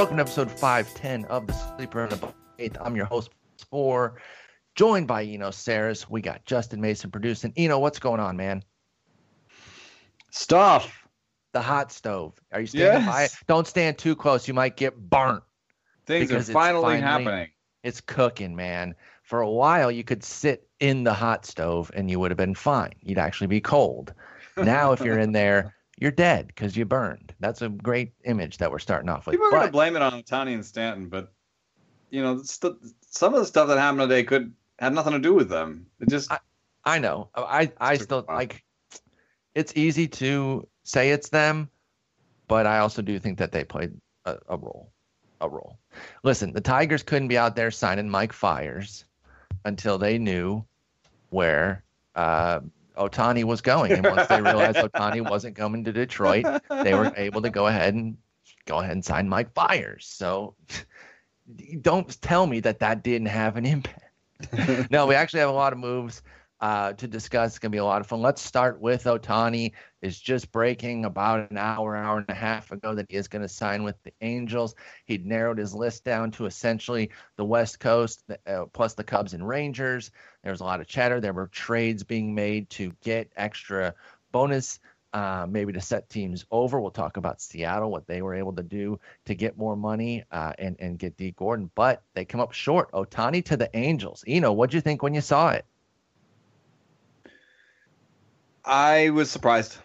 Welcome to episode 510 of the Sleeper and the Eighth. I'm your host, Four, joined by Eno Sarris. We got Justin Mason producing. Eno, what's going on, man? Stuff. The hot stove. Are you standing Yes. by it? Don't stand too close. You might get burnt. Things are finally, finally- happening. It's cooking, man. For a while, you could sit in the hot stove and you would have been fine. You'd actually be cold. Now, if you're in there, you're dead because you burned. That's a great image that we're starting off with. People are going to blame it on Otani and Stanton, but you know, st- some of the stuff that happened today could have nothing to do with them. It just I know. I I still like. It's easy to say it's them, but I also do think that they played a, a role. A role. Listen, the Tigers couldn't be out there signing Mike Fiers until they knew where uh, Otani was going, and once they realized Otani wasn't coming to Detroit, they were able to go ahead and go ahead and sign Mike Fiers. So don't tell me that that didn't have an impact. no, we actually have a lot of moves uh, to discuss. It's going to be a lot of fun. Let's start with Otani. Is just breaking about an hour, hour and a half ago that he is going to sign with the Angels. He'd narrowed his list down to essentially the West Coast, uh, plus the Cubs and Rangers. There was a lot of chatter. There were trades being made to get extra bonus, uh, maybe to set teams over. We'll talk about Seattle, what they were able to do to get more money uh, and and get Dee Gordon, but they come up short. Otani to the Angels. Eno, what'd you think when you saw it? I was surprised.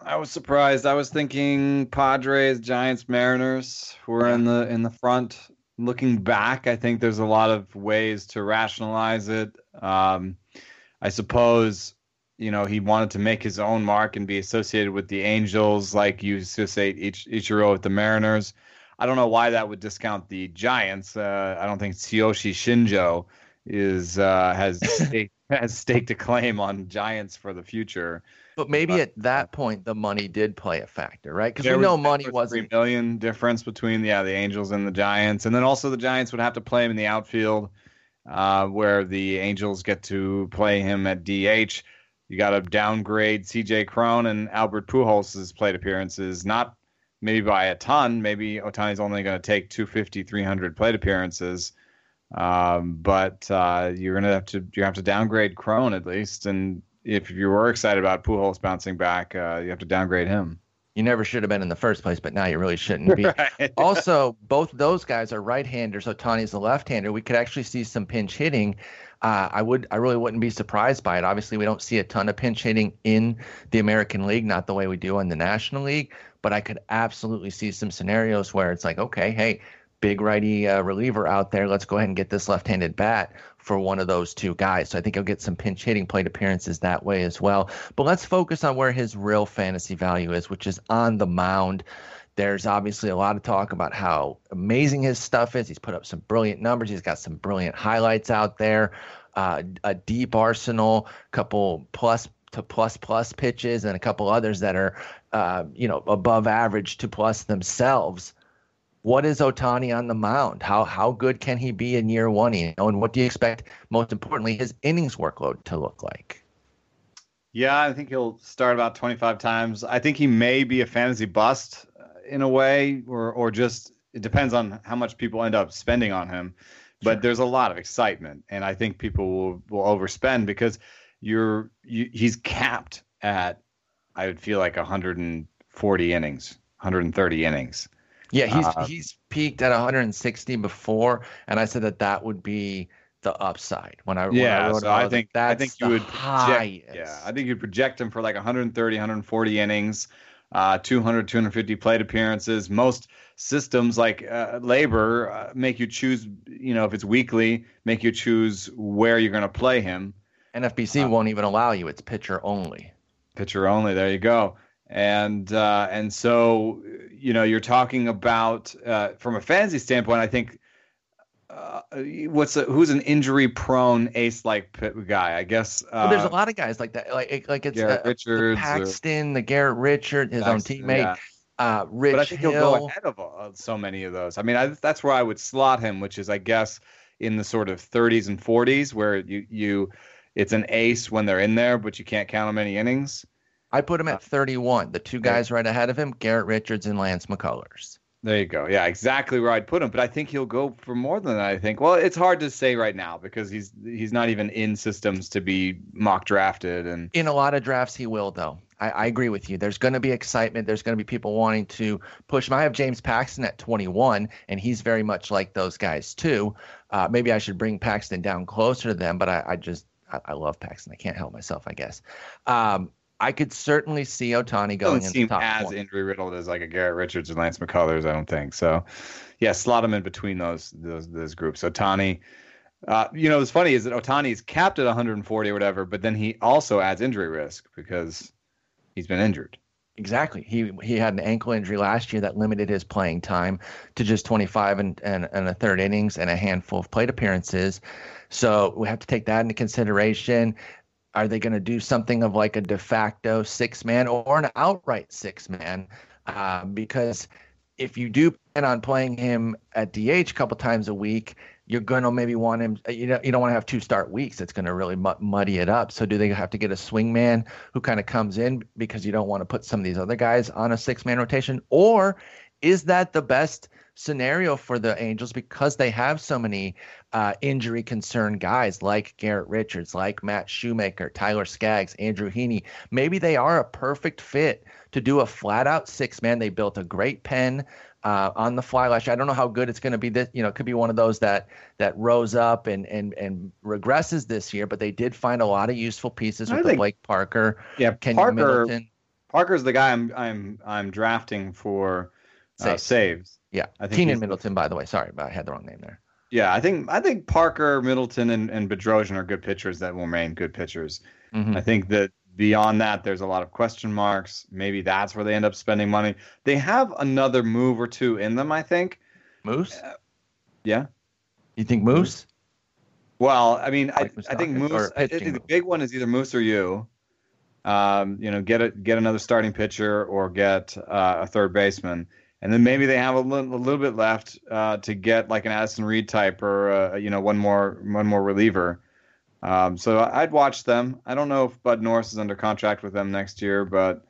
I was surprised. I was thinking Padres, Giants, Mariners were in the in the front. Looking back, I think there's a lot of ways to rationalize it. Um, I suppose you know he wanted to make his own mark and be associated with the Angels, like you associate Ich- Ichiro with the Mariners. I don't know why that would discount the Giants. Uh, I don't think Tsuyoshi Shinjo is uh, has stake, has staked a claim on Giants for the future. But maybe at that point the money did play a factor, right? Because we know was- money was wasn't. three million difference between yeah the Angels and the Giants, and then also the Giants would have to play him in the outfield, uh, where the Angels get to play him at DH. You got to downgrade C.J. Cron and Albert Pujols' plate appearances, not maybe by a ton. Maybe Otani's only going to take 250, 300 plate appearances. Um, but uh, you're gonna have to you have to downgrade Cron at least, and if you were excited about Pujols bouncing back, uh, you have to downgrade him. You never should have been in the first place, but now you really shouldn't be. Right. also, both those guys are right-handers. Otani's a left-hander. We could actually see some pinch hitting. Uh, I would, I really wouldn't be surprised by it. Obviously, we don't see a ton of pinch hitting in the American League, not the way we do in the National League. But I could absolutely see some scenarios where it's like, okay, hey, big righty uh, reliever out there. Let's go ahead and get this left-handed bat for one of those two guys. So I think he'll get some pinch hitting plate appearances that way as well. But let's focus on where his real fantasy value is, which is on the mound. There's obviously a lot of talk about how amazing his stuff is. He's put up some brilliant numbers. He's got some brilliant highlights out there. Uh, a deep arsenal, couple plus to plus plus pitches, and a couple others that are, uh, you know, above average to plus themselves. What is Otani on the mound? How how good can he be in year one? You know, and what do you expect? Most importantly, his innings workload to look like. Yeah, I think he'll start about 25 times. I think he may be a fantasy bust uh, in a way, or or just it depends on how much people end up spending on him. But Sure. there's a lot of excitement, and I think people will, will overspend because you're you, he's capped at I would feel like 140 innings, 130 innings. Yeah, he's Uh, he's peaked at 160 before, and I said that that would be the upside when I when I Yeah, wrote so I was like, think I that's think you the would project, highest. yeah, I think you'd project him for like 130, 140 innings, uh, 200, 250 plate appearances. Most systems like uh, LABR uh, make you choose, you know, if it's weekly, make you choose where you're going to play him. NFBC Uh, won't even allow you; it's pitcher only. pitcher only. There you go. And uh, and so you know you're talking about uh, from a fantasy standpoint. I think uh, what's a, who's an injury prone ace like guy? I guess uh, Well, there's a lot of guys like that. Like like it's Garrett uh, Richards the or- Paxton, the Garrett Richard, his Paxton, own teammate, yeah. uh, Rich but I think Hill. he'll go ahead of uh, so many of those. I mean, I, that's where I would slot him, which is I guess in the sort of 30s and 40s where you you it's an ace when they're in there, but you can't count them any innings. I put him at 31. The two guys right ahead of him, Garrett Richards and Lance McCullers. There you go. Yeah, exactly where I'd put him. But I think he'll go for more than that. I think. Well, it's hard to say right now because he's he's not even in systems to be mock drafted. And in a lot of drafts, he will though. I, I agree with you. There's going to be excitement. There's going to be people wanting to push him. I have James Paxton at 21, and he's very much like those guys too. Uh, maybe I should bring Paxton down closer to them, but I, I just I, I, love Paxton. I can't help myself, I guess. Um, I could certainly see Otani going doesn't seem as 20. injury riddled as like a Garrett Richards and Lance McCullers. I don't think so. Yeah, slot him in between those those those groups. Otani, Uh, you know, what's funny is that Ohtani is capped at 140 or whatever, but then he also adds injury risk because he's been injured. Exactly. He he had an ankle injury last year that limited his playing time to just 25 and, and, and a third innings and a handful of plate appearances. So we have to take that into consideration. Are they going to do something of like a de facto six man or an outright six man? Uh, because if you do plan on playing him at DH a couple times a week, you're to maybe want him. You know, you don't want to have two start weeks. It's to really muddy it up. So do they have to get a swing man who kind of comes in because you don't want to put some of these other guys on a six man rotation, or is that the best scenario for the Angels because they have so many uh, injury concerned guys like Garrett Richards, like Matt Shoemaker, Tyler Skaggs, Andrew Heaney. Maybe they are a perfect fit to do a flat out six man. They built a great pen uh, on the fly last year. I don't know how good it's going to be. This, you know, it could be one of those that that rose up and and and regresses this year. But they did find a lot of useful pieces with think, Blake Parker. Yeah, Parker. Middleton. Parker's the guy I'm I'm I'm drafting for uh, saves. saves. Yeah, I think Keynan Middleton. By the way, sorry, but I had the wrong name there. Yeah, I think I think Parker, Middleton, and, and Bedrosian are good pitchers that will remain good pitchers. Mm-hmm. I think that beyond that, there's a lot of question marks. Maybe that's where they end up spending money. They have another move or two in them, I think. Moose? Uh, yeah. You think Moose? Well, I mean, I, I think Moose. I think the big one is either Moose or you. Um, you know, get a, get another starting pitcher or get uh, a third baseman and then maybe they have a little, a little bit left uh, to get like an Addison Reed type or uh, you know one more one more reliever. Um, so I'd watch them. I don't know if Bud Norris is under contract with them next year, but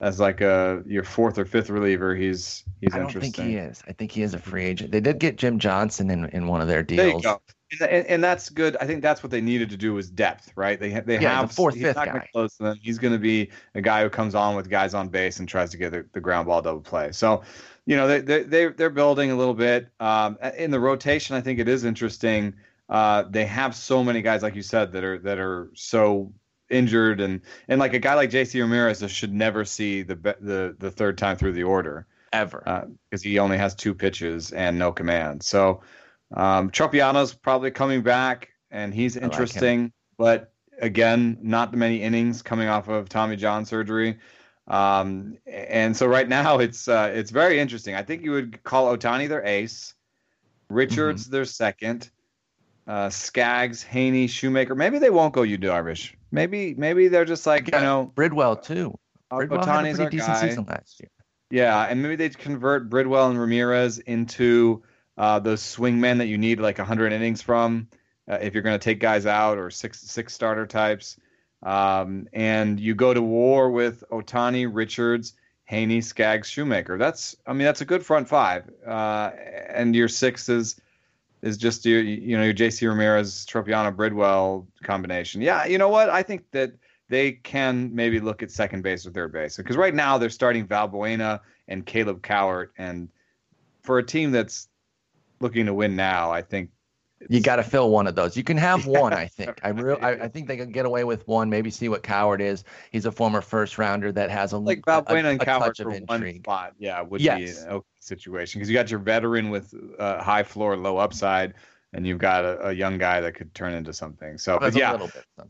as like a your fourth or fifth reliever, he's he's I don't think he is. I think he is a free agent. They did get Jim Johnson in, in one of their deals. And, and, and, that's good. I think that's what they needed to do was depth, right? They they yeah, have the fourth, fifth guy. Close to them. He's going to be a guy who comes on with guys on base and tries to get the, the ground ball double play. So you know they they they they're building a little bit um, in the rotation. I think it is interesting. Uh, they have so many guys, like you said, that are that are so injured, and and like a guy like J.C. Ramirez should never see the the the third time through the order ever because uh, he only has two pitches and no command. So um, Tropeano's probably coming back, and he's interesting, like but again, not the many innings coming off of Tommy John surgery. Um, and so right now it's uh, it's very interesting. I think you would call Otani their ace, Richards mm-hmm. their second, uh, Skaggs, Heaney, Shoemaker. Maybe they won't go Yu Darvish. Maybe maybe they're just like you know Bridwell too. Uh, Bridwell Ohtani's had a decent guy. season last year. Yeah, and maybe they convert Bridwell and Ramirez into uh, those swingmen that you need like 100 innings from uh, if you're going to take guys out or six six starter types. Um, and you go to war with Otani, Richards, Heaney, Skaggs, Shoemaker. That's, I mean, that's a good front five. Uh, and your six is is just your, you know, your J.C. Ramirez, Tropeano, Bridwell combination. Yeah, you know what? I think that they can maybe look at second base or third base because right now they're starting Valbuena and Caleb Cowart, and for a team that's looking to win now, I think you got to fill one of those. You can have one, I think. I real, I, I, think they can get away with one. Maybe see what Cowart is. He's a former first rounder that has a like Valbuena and Cowart for one spot. Yeah, would yes. be an okay situation because you got your veteran with uh, high floor, low upside, and you've got a, a, young guy that could turn into something. So, but yeah.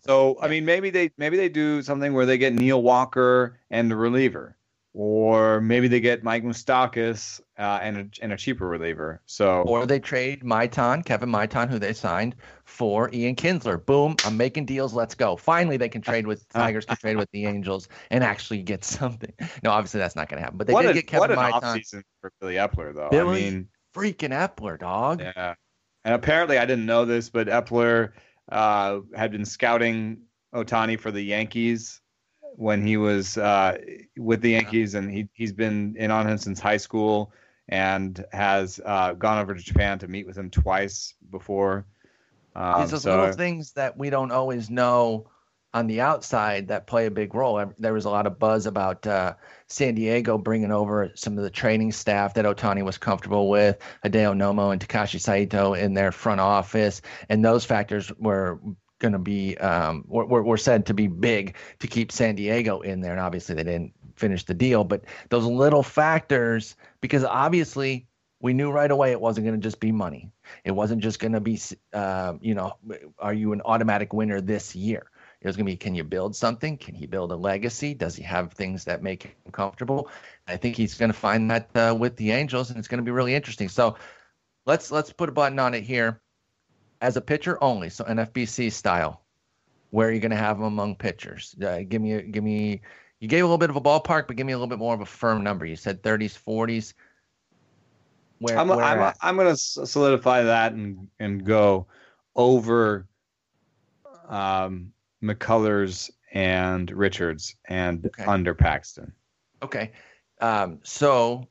So yeah. I mean, maybe they maybe they do something where they get Neil Walker and the reliever or maybe they get Mike Moustakas uh, and a, and a cheaper reliever. So or they trade Maitan, Kevin Maitan, who they signed for Ian Kinsler. Boom! I'm making deals. Let's go. Finally, they can trade with Tigers can trade with the Angels and actually get something. No, obviously that's not going to happen. But they what did a, get Kevin what an Maitan. offseason for Billy Eppler, though. Billy I mean, freaking Eppler, dog. Yeah, and apparently I didn't know this, but Eppler uh, had been scouting Otani for the Yankees when he was uh, with the Yankees, and he he's been in on him since high school. and has uh, gone over to Japan to meet with him twice before. Um, These so, little things that we don't always know on the outside that play a big role. There was a lot of buzz about uh, San Diego bringing over some of the training staff that Otani was comfortable with, Hideo Nomo and Takashi Saito in their front office, and those factors were going to be um, were, were said to be big to keep San Diego in there, and obviously they didn't finish the deal. But those little factors, because obviously we knew right away it wasn't going to just be money. It wasn't just going to be, uh, you know, are you an automatic winner this year? It was going to be, can you build something? Can he build a legacy? Does he have things that make him comfortable? I think he's going to find that uh, with the Angels, and it's going to be really interesting. So let's let's put a button on it here. As a pitcher only, so NFBC style, where are you going to have him among pitchers? Uh, give me give me. You gave a little bit of a ballpark, but give me a little bit more of a firm number. You said 30s, 40s. Where, I'm, where I'm, I'm going to solidify that and and go over um, McCullers and Richards and okay. under Paxton. Okay. Um, so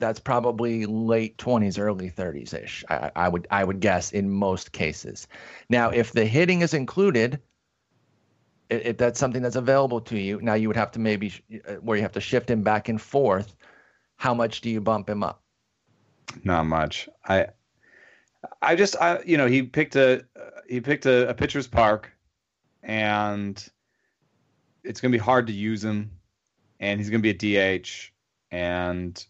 that's probably late 20s, early 30s ish. I, I, would I would guess in most cases. Now, if the hitting is included, if that's something that's available to you, now you would have to maybe uh, where you have to shift him back and forth. How much do you bump him up? Not much. I I just I you know he picked a he picked a, a pitcher's park and it's going to be hard to use him, and he's going to be a DH, and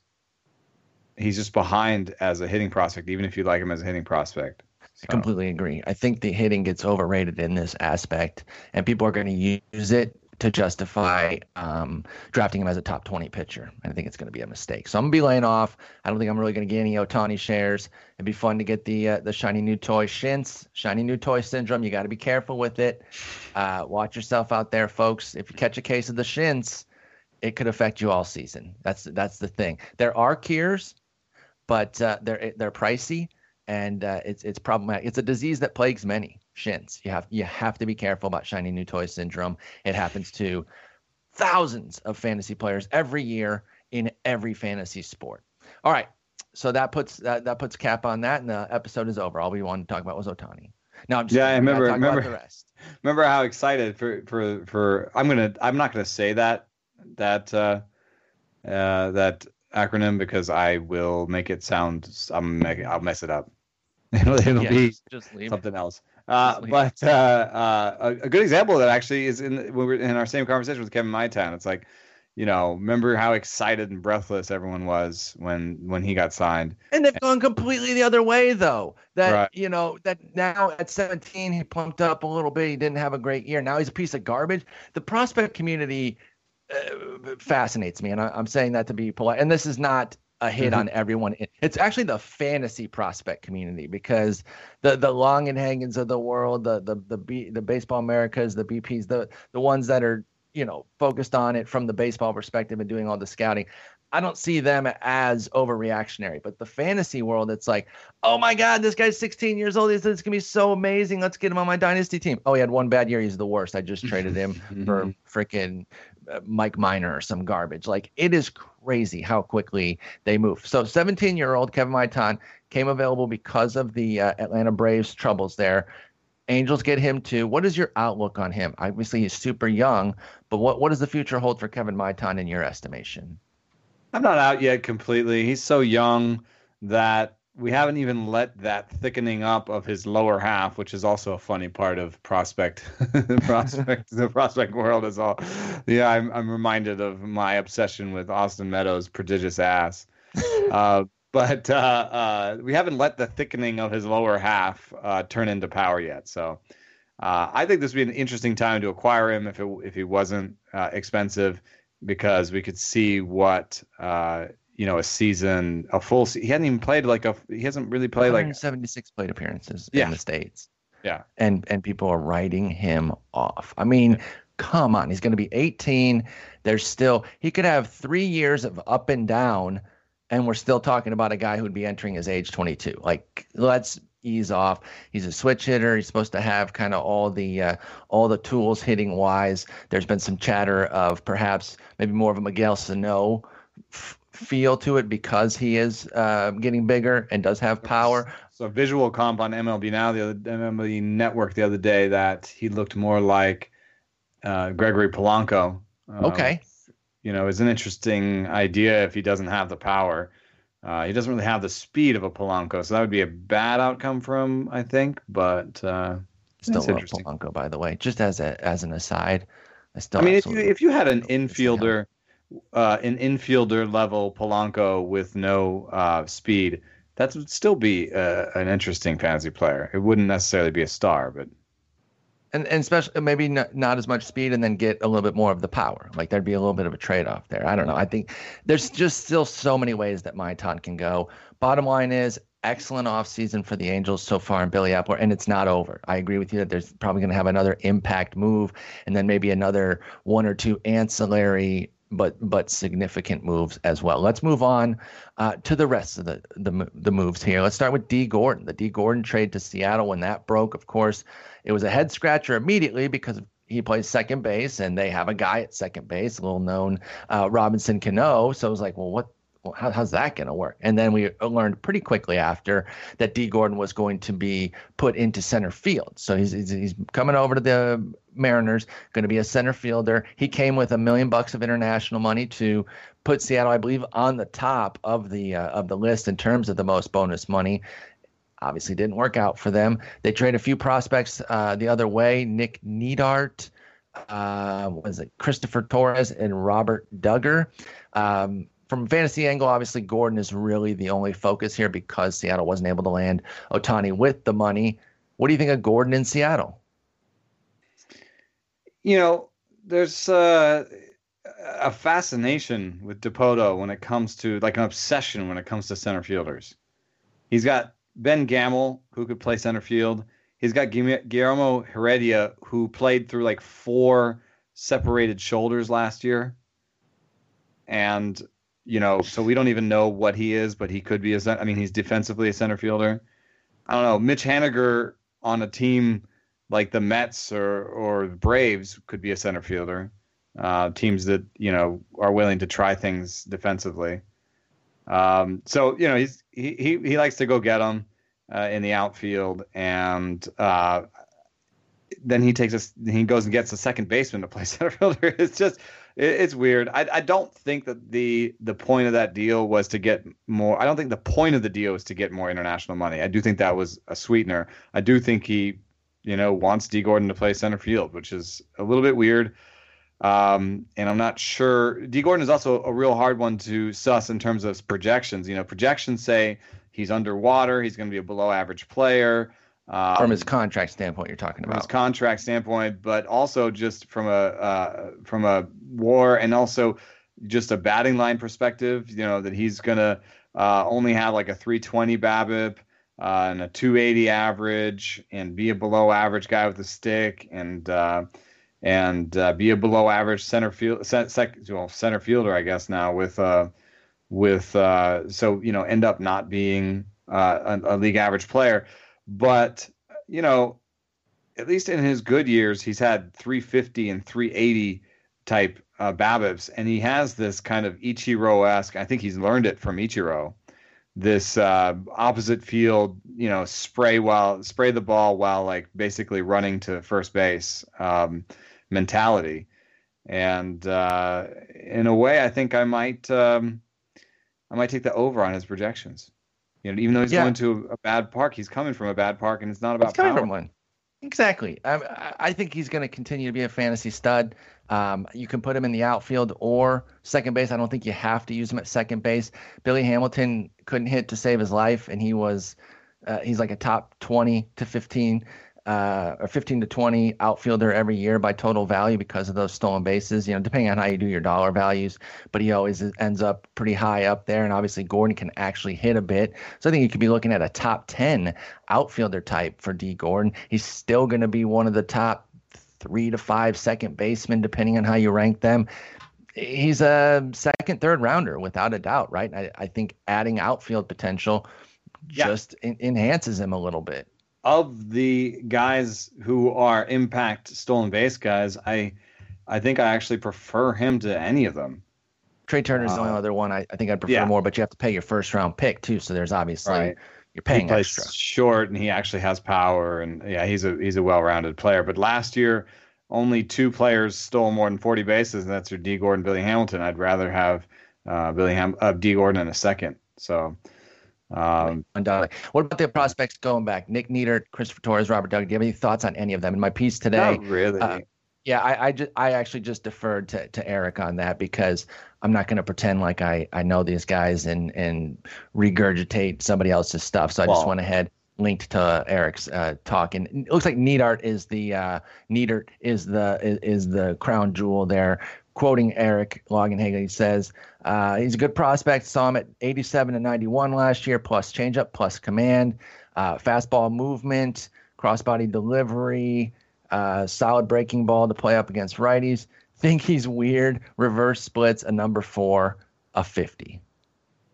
he's just behind as a hitting prospect, even if you like him as a hitting prospect. So. I completely agree. I think the hitting gets overrated in this aspect, and people are going to use it to justify um, drafting him as a top 20 pitcher. I think it's going to be a mistake. So I'm going to be laying off. I don't think I'm really going to get any Otani shares. It'd be fun to get the uh, the shiny new toy Shins, shiny new toy syndrome. You got to be careful with it. Uh, watch yourself out there, folks. If you catch a case of the Shins, it could affect you all season. That's that's the thing. There are cures, but uh, they're they're pricey and uh, it's it's problematic. It's a disease that plagues many shins. You have you have to be careful about shiny new toy syndrome. It happens to thousands of fantasy players every year in every fantasy sport. All right, so that puts that, that puts cap on that, and the episode is over. All we wanted to talk about was Otani. Now I'm just yeah, I remember remember the rest. Remember how excited for for for I'm gonna I'm not gonna say that that uh, uh, that acronym because I will make it sound I'm I'll mess it up. it'll, it'll yeah, be just something else. Uh, but uh, uh, a, a, good example of that actually is in when we we're in our same conversation with Kevin Maitan. It's like, you know, remember how excited and breathless everyone was when when he got signed. And they've gone completely the other way though. That right. you know that now at 17 he plumped up a little bit. He didn't have a great year. Now he's a piece of garbage. The prospect community uh, fascinates me, and I, am saying that to be polite. And this is not a hit mm-hmm. on everyone. It's actually the fantasy prospect community because the the Longenhagens of the world, the the the B, the baseball Americas, the BPs, the the ones that are you know focused on it from the baseball perspective and doing all the scouting. I don't see them as overreactionary, but the fantasy world, it's like, oh my God, this guy's 16 years old. This is gonna be so amazing. Let's get him on my dynasty team. Oh, he had one bad year. He's the worst. I just traded him for freaking uh, Mike Minor or some garbage. Like it is crazy how quickly they move. So 17 year old Kevin Maitan came available because of the uh, Atlanta Braves troubles there. Angels get him too. What is your outlook on him? Obviously, he's super young, but what, what does the future hold for Kevin Maitan in your estimation? I'm not out yet completely. He's so young that we haven't even let that thickening up of his lower half, which is also a funny part of prospect, prospect, the prospect world is all. Yeah, I'm I'm reminded of my obsession with Austin Meadows' prodigious ass. Uh, but uh, uh, we haven't let the thickening of his lower half uh, turn into power yet. So uh, I think this would be an interesting time to acquire him if it if he wasn't uh, expensive, because we could see what uh, you know a season, a full. Se- he hadn't even played like a. He hasn't really played like seventy six plate appearances yeah. in the states. Yeah, and and people are writing him off. I mean, yeah. come on, he's going to be eighteen. There's still he could have three years of up and down, and we're still talking about a guy who'd be entering his age twenty two. Like let's ease off. He's a switch hitter. He's supposed to have kind of all the uh, all the tools hitting wise. There's been some chatter of perhaps maybe more of a Miguel Sano feel to it because he is uh, getting bigger and does have power. So visual comp on MLB now, the other MLB Network the other day that he looked more like uh, Gregory Polanco. Um, okay. You know, is an interesting idea if he doesn't have the power. Uh, he doesn't really have the speed of a Polanco, so that would be a bad outcome for him, I think. But uh, still love Polanco, by the way. Just as a as an aside, I still. I mean, if you if you had an infielder, uh, an infielder level Polanco with no uh, speed, that would still be uh, an interesting fantasy player. It wouldn't necessarily be a star, but and and especially maybe not, not as much speed and then get a little bit more of the power like there'd be a little bit of a trade-off there i don't know i think there's just still so many ways that Maitan can go bottom line is excellent offseason for the angels so far in billy Eppler, and it's not over i agree with you that there's probably going to have another impact move and then maybe another one or two ancillary but but significant moves as well. Let's move on uh, to the rest of the, the the moves here. Let's start with Dee Gordon. The Dee Gordon trade to Seattle when that broke, of course, it was a head scratcher immediately because he plays second base and they have a guy at second base, a little known uh, Robinson Cano. So it was like, well, what well, how, how's that going to work? And then we learned pretty quickly after that Dee Gordon was going to be put into center field. So he's, he's, he's coming over to the Mariners, going to be a center fielder. He came with a million bucks of international money to put Seattle, I believe, on the top of the uh, of the list in terms of the most bonus money. Obviously, didn't work out for them. They trade a few prospects uh, the other way. Nick Neidert, uh, was it Christopher Torres and Robert Dugger. Um, from fantasy angle, obviously Gordon is really the only focus here because Seattle wasn't able to land Otani with the money. What do you think of Gordon in Seattle? You know, there's uh, a fascination with Dipoto when it comes to like an obsession when it comes to center fielders. He's got Ben Gamel who could play center field. He's got Guillermo Heredia who played through like four separated shoulders last year. And you know, so we don't even know what he is, but he could be a. I mean, he's defensively a center fielder. I don't know. Mitch Haniger on a team like the Mets or or Braves could be a center fielder. Uh, teams that you know are willing to try things defensively. Um, so you know he's he he, he likes to go get them uh, in the outfield, and uh, then he takes us. He goes and gets a second baseman to play center fielder. It's just it's weird. I, I don't think that the the point of that deal was to get more. I don't think the point of the deal was to get more international money. I do think that was a sweetener. I do think he, you know, wants Dee Gordon to play center field, which is a little bit weird. Um, and I'm not sure. Dee Gordon is also a real hard one to suss in terms of projections. You know, projections say he's underwater, he's going to be a below average player. Um, from his contract standpoint, you're talking about. His contract standpoint, but also just from a uh, from a WAR and also just a batting line perspective. You know that he's gonna uh, only have like a 320 BABIP uh, and a 280 average, and be a below average guy with a stick, and uh, and uh, be a below average center field well, center fielder, I guess now with uh, with so you know end up not being a, a league average player but you know, at least in his good years, he's had 350 and 380 type uh, BABIPs, and he has this kind of Ichiro esque. I think he's learned it from Ichiro. This uh, opposite field, you know, spray while spray the ball while like basically running to first base um, mentality, and uh, in a way, I think I might um, I might take the over on his projections. You know, even though he's yeah. going to a bad park, he's coming from a bad park, and it's not about he's coming power. from one. Exactly. I, I think he's going to continue to be a fantasy stud. Um, you can put him in the outfield or second base. I don't think you have to use him at second base. Billy Hamilton couldn't hit to save his life, and he was uh, he's like a top 20 to 15 uh, or 15 to 20 outfielder every year by total value because of those stolen bases, you know, depending on how you do your dollar values. But he always ends up pretty high up there. And obviously, Gordon can actually hit a bit. So I think you could be looking at a top 10 outfielder type for Dee Gordon. He's still going to be one of the top three to five second basemen, depending on how you rank them. He's a second, third rounder without a doubt, right? I, I think adding outfield potential yeah. just en- enhances him a little bit of the guys who are impact stolen base guys, I I think I actually prefer him to any of them. Trea Turner's the only Uh, other one I, I think I'd prefer yeah. more, but you have to pay your first round pick too. So there's obviously Right. you're he paying plays extra. short and he actually has power and yeah he's a he's a well-rounded player but last year only two players stole more than 40 bases and that's your Dee Gordon Billy Hamilton I'd rather have uh, Billy Ham uh, Dee Gordon in a second so um, Undoubtedly. What about the prospects going back? Nick Neidert, Christopher Torres, Robert Doug. Do you have any thoughts on any of them? In my piece today, not really uh, Yeah, I I, just, I actually just deferred to, to Eric on that because I'm not going to pretend like I, I know these guys and and regurgitate somebody else's stuff. So I just went ahead linked to Eric's uh, talk, and it looks like Neidert is the uh, Neidert is the is, is the crown jewel there. Quoting Eric Longenhagen, he says uh, he's a good prospect. Saw him at 87 and 91 last year, plus changeup, plus command, uh, fastball movement, crossbody delivery, uh, solid breaking ball to play up against righties. Think he's weird. Reverse splits a number four, a 50.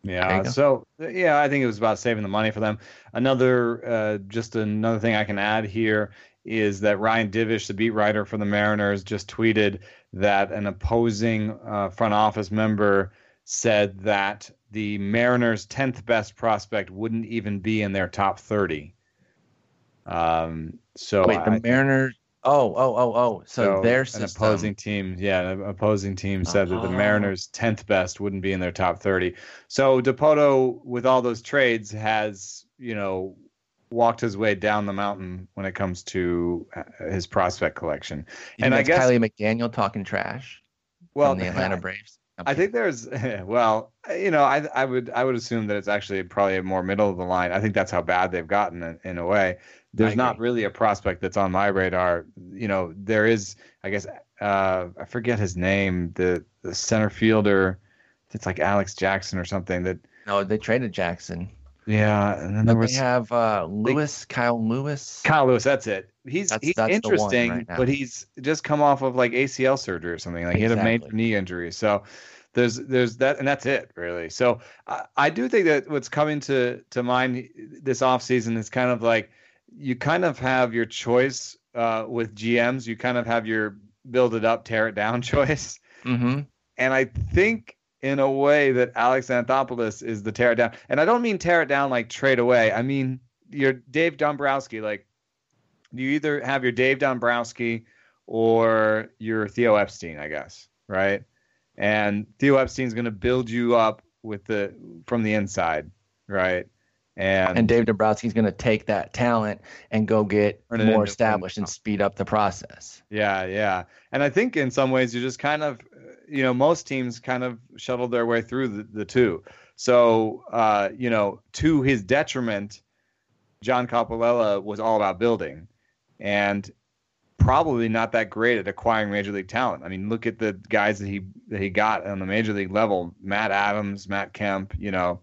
Yeah. So yeah, I think it was about saving the money for them. Another, uh, just another thing I can add here is that Ryan Divish, the beat writer for the Mariners, just tweeted that an opposing uh, front office member said that the Mariners' tenth best prospect wouldn't even be in their top thirty. Um. So Wait, the I- Mariners. Oh, oh, oh, oh. So, their an opposing team, yeah, an opposing team said that the Oh. Mariners' tenth best wouldn't be in their top thirty. So Dipoto, with all those trades, has you know walked his way down the mountain when it comes to uh, his prospect collection. You and I guess- Kiley McDaniel talking trash Well, the Atlanta Braves. I think there's well, you know, I I would I would assume that it's actually probably more middle of the line. I think that's how bad they've gotten in, in a way. There's not really a prospect that's on my radar. You know, there is I guess uh I forget his name, the the center fielder. It's like Alex Jackson or something that no, they traded Jackson. Yeah, and then was they have uh, Lewis, Kyle Lewis. Kyle Lewis, that's it. He's That's- he's that's interesting, right but he's just come off of like ACL surgery or something. Like he had a major knee injury. So there's there's that and that's it really. So I, I do think that what's coming to to mind this offseason is kind of like you kind of have your choice uh, with GMs. You kind of have your build it up, tear it down choice. Mm-hmm. And I think in a way that Alex Anthopoulos is the tear it down. And I don't mean tear it down like trade away. I mean your Dave Dombrowski. Like you either have your Dave Dombrowski or your Theo Epstein, I guess, right? And Theo Epstein's going to build you up with the from the inside, right? And, And Dave Dombrowski's going to take that talent and go get more established and speed up the process. Yeah, yeah. And I think in some ways you're just kind of, you know, most teams kind of shuttled their way through the, the two. So, uh, you know, to his detriment, John Coppolella was all about building and probably not that great at acquiring major league talent. I mean, look at the guys that he that he got on the major league level, Matt Adams, Matt Kemp, you know.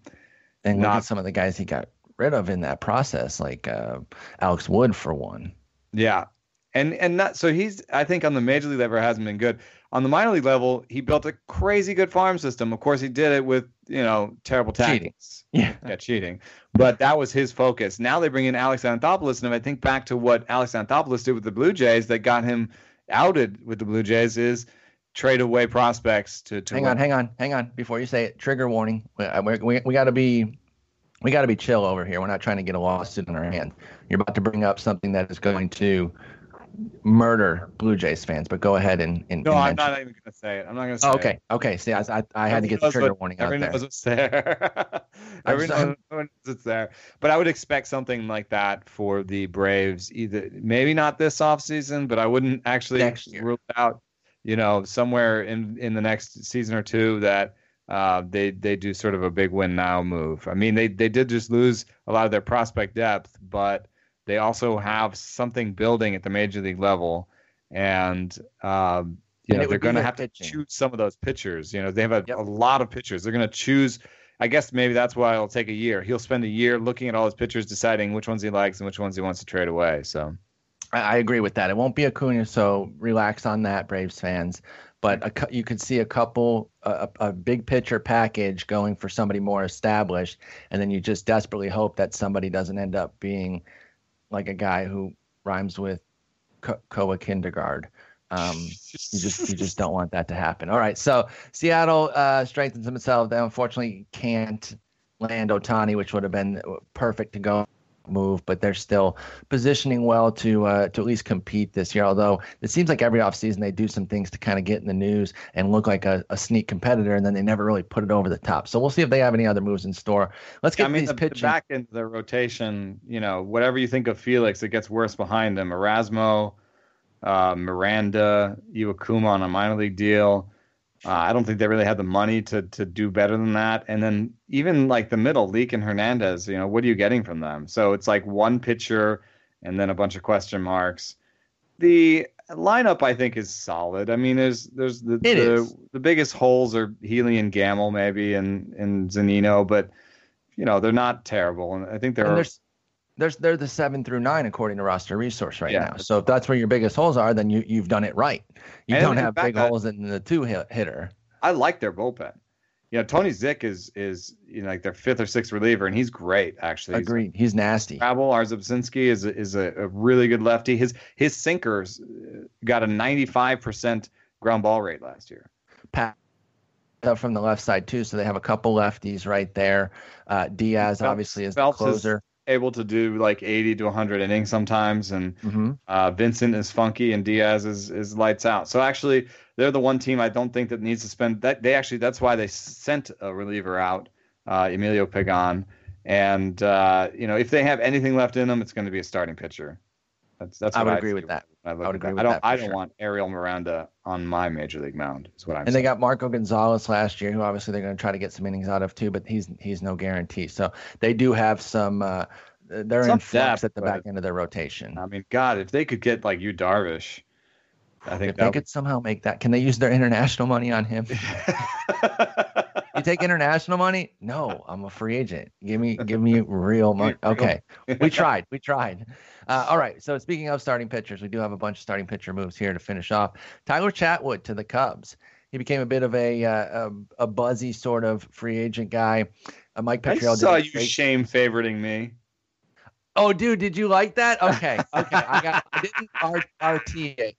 And look Not- at some of the guys he got rid of in that process, like uh, Alex Wood for one. Yeah. And and not so he's I think on the major league level hasn't been good. On the minor league level, he built a crazy good farm system. Of course, he did it with, you know, terrible Cheating. tactics. Yeah. Yeah, cheating. But that was his focus. Now they bring in Alex Anthopoulos, and if I think back to what Alex Anthopoulos did with the Blue Jays that got him outed with the Blue Jays is trade away prospects to, to Hang on, hang on, hang on. Before you say it, trigger warning. We uh, we, we, we got to be we got to be chill over here. We're not trying to get a lawsuit in our hand. You're about to bring up something that is going to murder Blue Jays fans. But go ahead and, and No, and I'm not even going to say it. I'm not going to say Oh, it. okay, okay. See, I, I, I had to get the trigger what- warning out everyone there. knows what's there. Everyone knows everyone knows it's there. But I would expect something like that for the Braves. Either maybe not this offseason, but I wouldn't actually rule out. You know, somewhere in in the next season or two that uh, they they do sort of a big win now move. I mean, they they did just lose a lot of their prospect depth, but they also have something building at the major league level, and um, you And know they're going to have pitching. to choose some of those pitchers. You know, they have a, Yep. a lot of pitchers. They're going to choose. I guess maybe that's why it'll take a year. He'll spend a year looking at all his pitchers, deciding which ones he likes and which ones he wants to trade away. So I, I agree with that. It won't be a Acuna, so relax on that, Braves fans. But a, you could see a couple, a a big pitcher package going for somebody more established, and then you just desperately hope that somebody doesn't end up being like a guy who rhymes with Ko- Koa Kindergard. Um, you just you just don't want that to happen. All right, so Seattle uh, strengthens themselves. They unfortunately can't land Otani, which would have been perfect to go move, but they're still positioning well to uh, to at least compete this year. Although it seems like every offseason they do some things to kind of get in the news and look like a, a, sneak competitor, and then they never really put it over the top. So we'll see if they have any other moves in store. Let's get I mean, these the, pitching. The back into the rotation. You know, whatever you think of Felix, it gets worse behind him. Erasmo, uh, Miranda, Iwakuma on a minor league deal. Uh, I don't think they really had the money to to do better than that. And then even like the middle, Leake and Hernandez, you know, what are you getting from them? So it's like one pitcher and then a bunch of question marks. The lineup I think is solid. I mean, there's there's the the, the, biggest holes are Healy and Gamel maybe and and Zunino, but you know they're not terrible. And I think there are there's they're the seven through nine according to roster resource right yeah. now. So if that's where your biggest holes are, then you you've done it right. You and don't have big holes in the two hit, hitter. I like their bullpen. You know, Tony Zych is is you know like their fifth or sixth reliever, and he's great actually. Agreed. He's, he's nasty. Travel Rzepczynski is a, is a, a, really good lefty. His his sinkers uh, got a 95 percent ground ball rate last year. Pat from the left side too, so they have a couple lefties right there. Uh, Diaz obviously is Phelps the closer. Is, able to do like 80 to 100 innings sometimes, and mm-hmm. uh, Vincent is funky and Diaz is is lights out. So actually, they're the one team I don't think that needs to spend that. They actually that's why they sent a reliever out, uh, Emilio Pagan, and uh, you know if they have anything left in them, it's going to be a starting pitcher. That's that's I would I agree with that. I, I would agree. I don't. I don't sure. want Ariel Miranda on my major league mound. Is what I'm. And saying. they got Marco Gonzalez last year, who obviously they're going to try to get some innings out of too, but he's he's no guarantee. So they do have some. Uh, they're some in flux depth, at the back end of their rotation. I mean, God, if they could get like Yu Darvish, I think if they could somehow make that. Can they use their international money on him? you take international money? No, I'm a free agent. Give me, give me real money. Okay, we tried. We tried. Uh, all right. So speaking of starting pitchers, we do have a bunch of starting pitcher moves here to finish off. Tyler Chatwood to the Cubs. He became a bit of a uh, a, a, buzzy sort of free agent guy. Uh, Mike Petriello. I saw you great... shame favoriting me. Oh, dude, did you like that? Okay, okay. I got. I didn't RT it.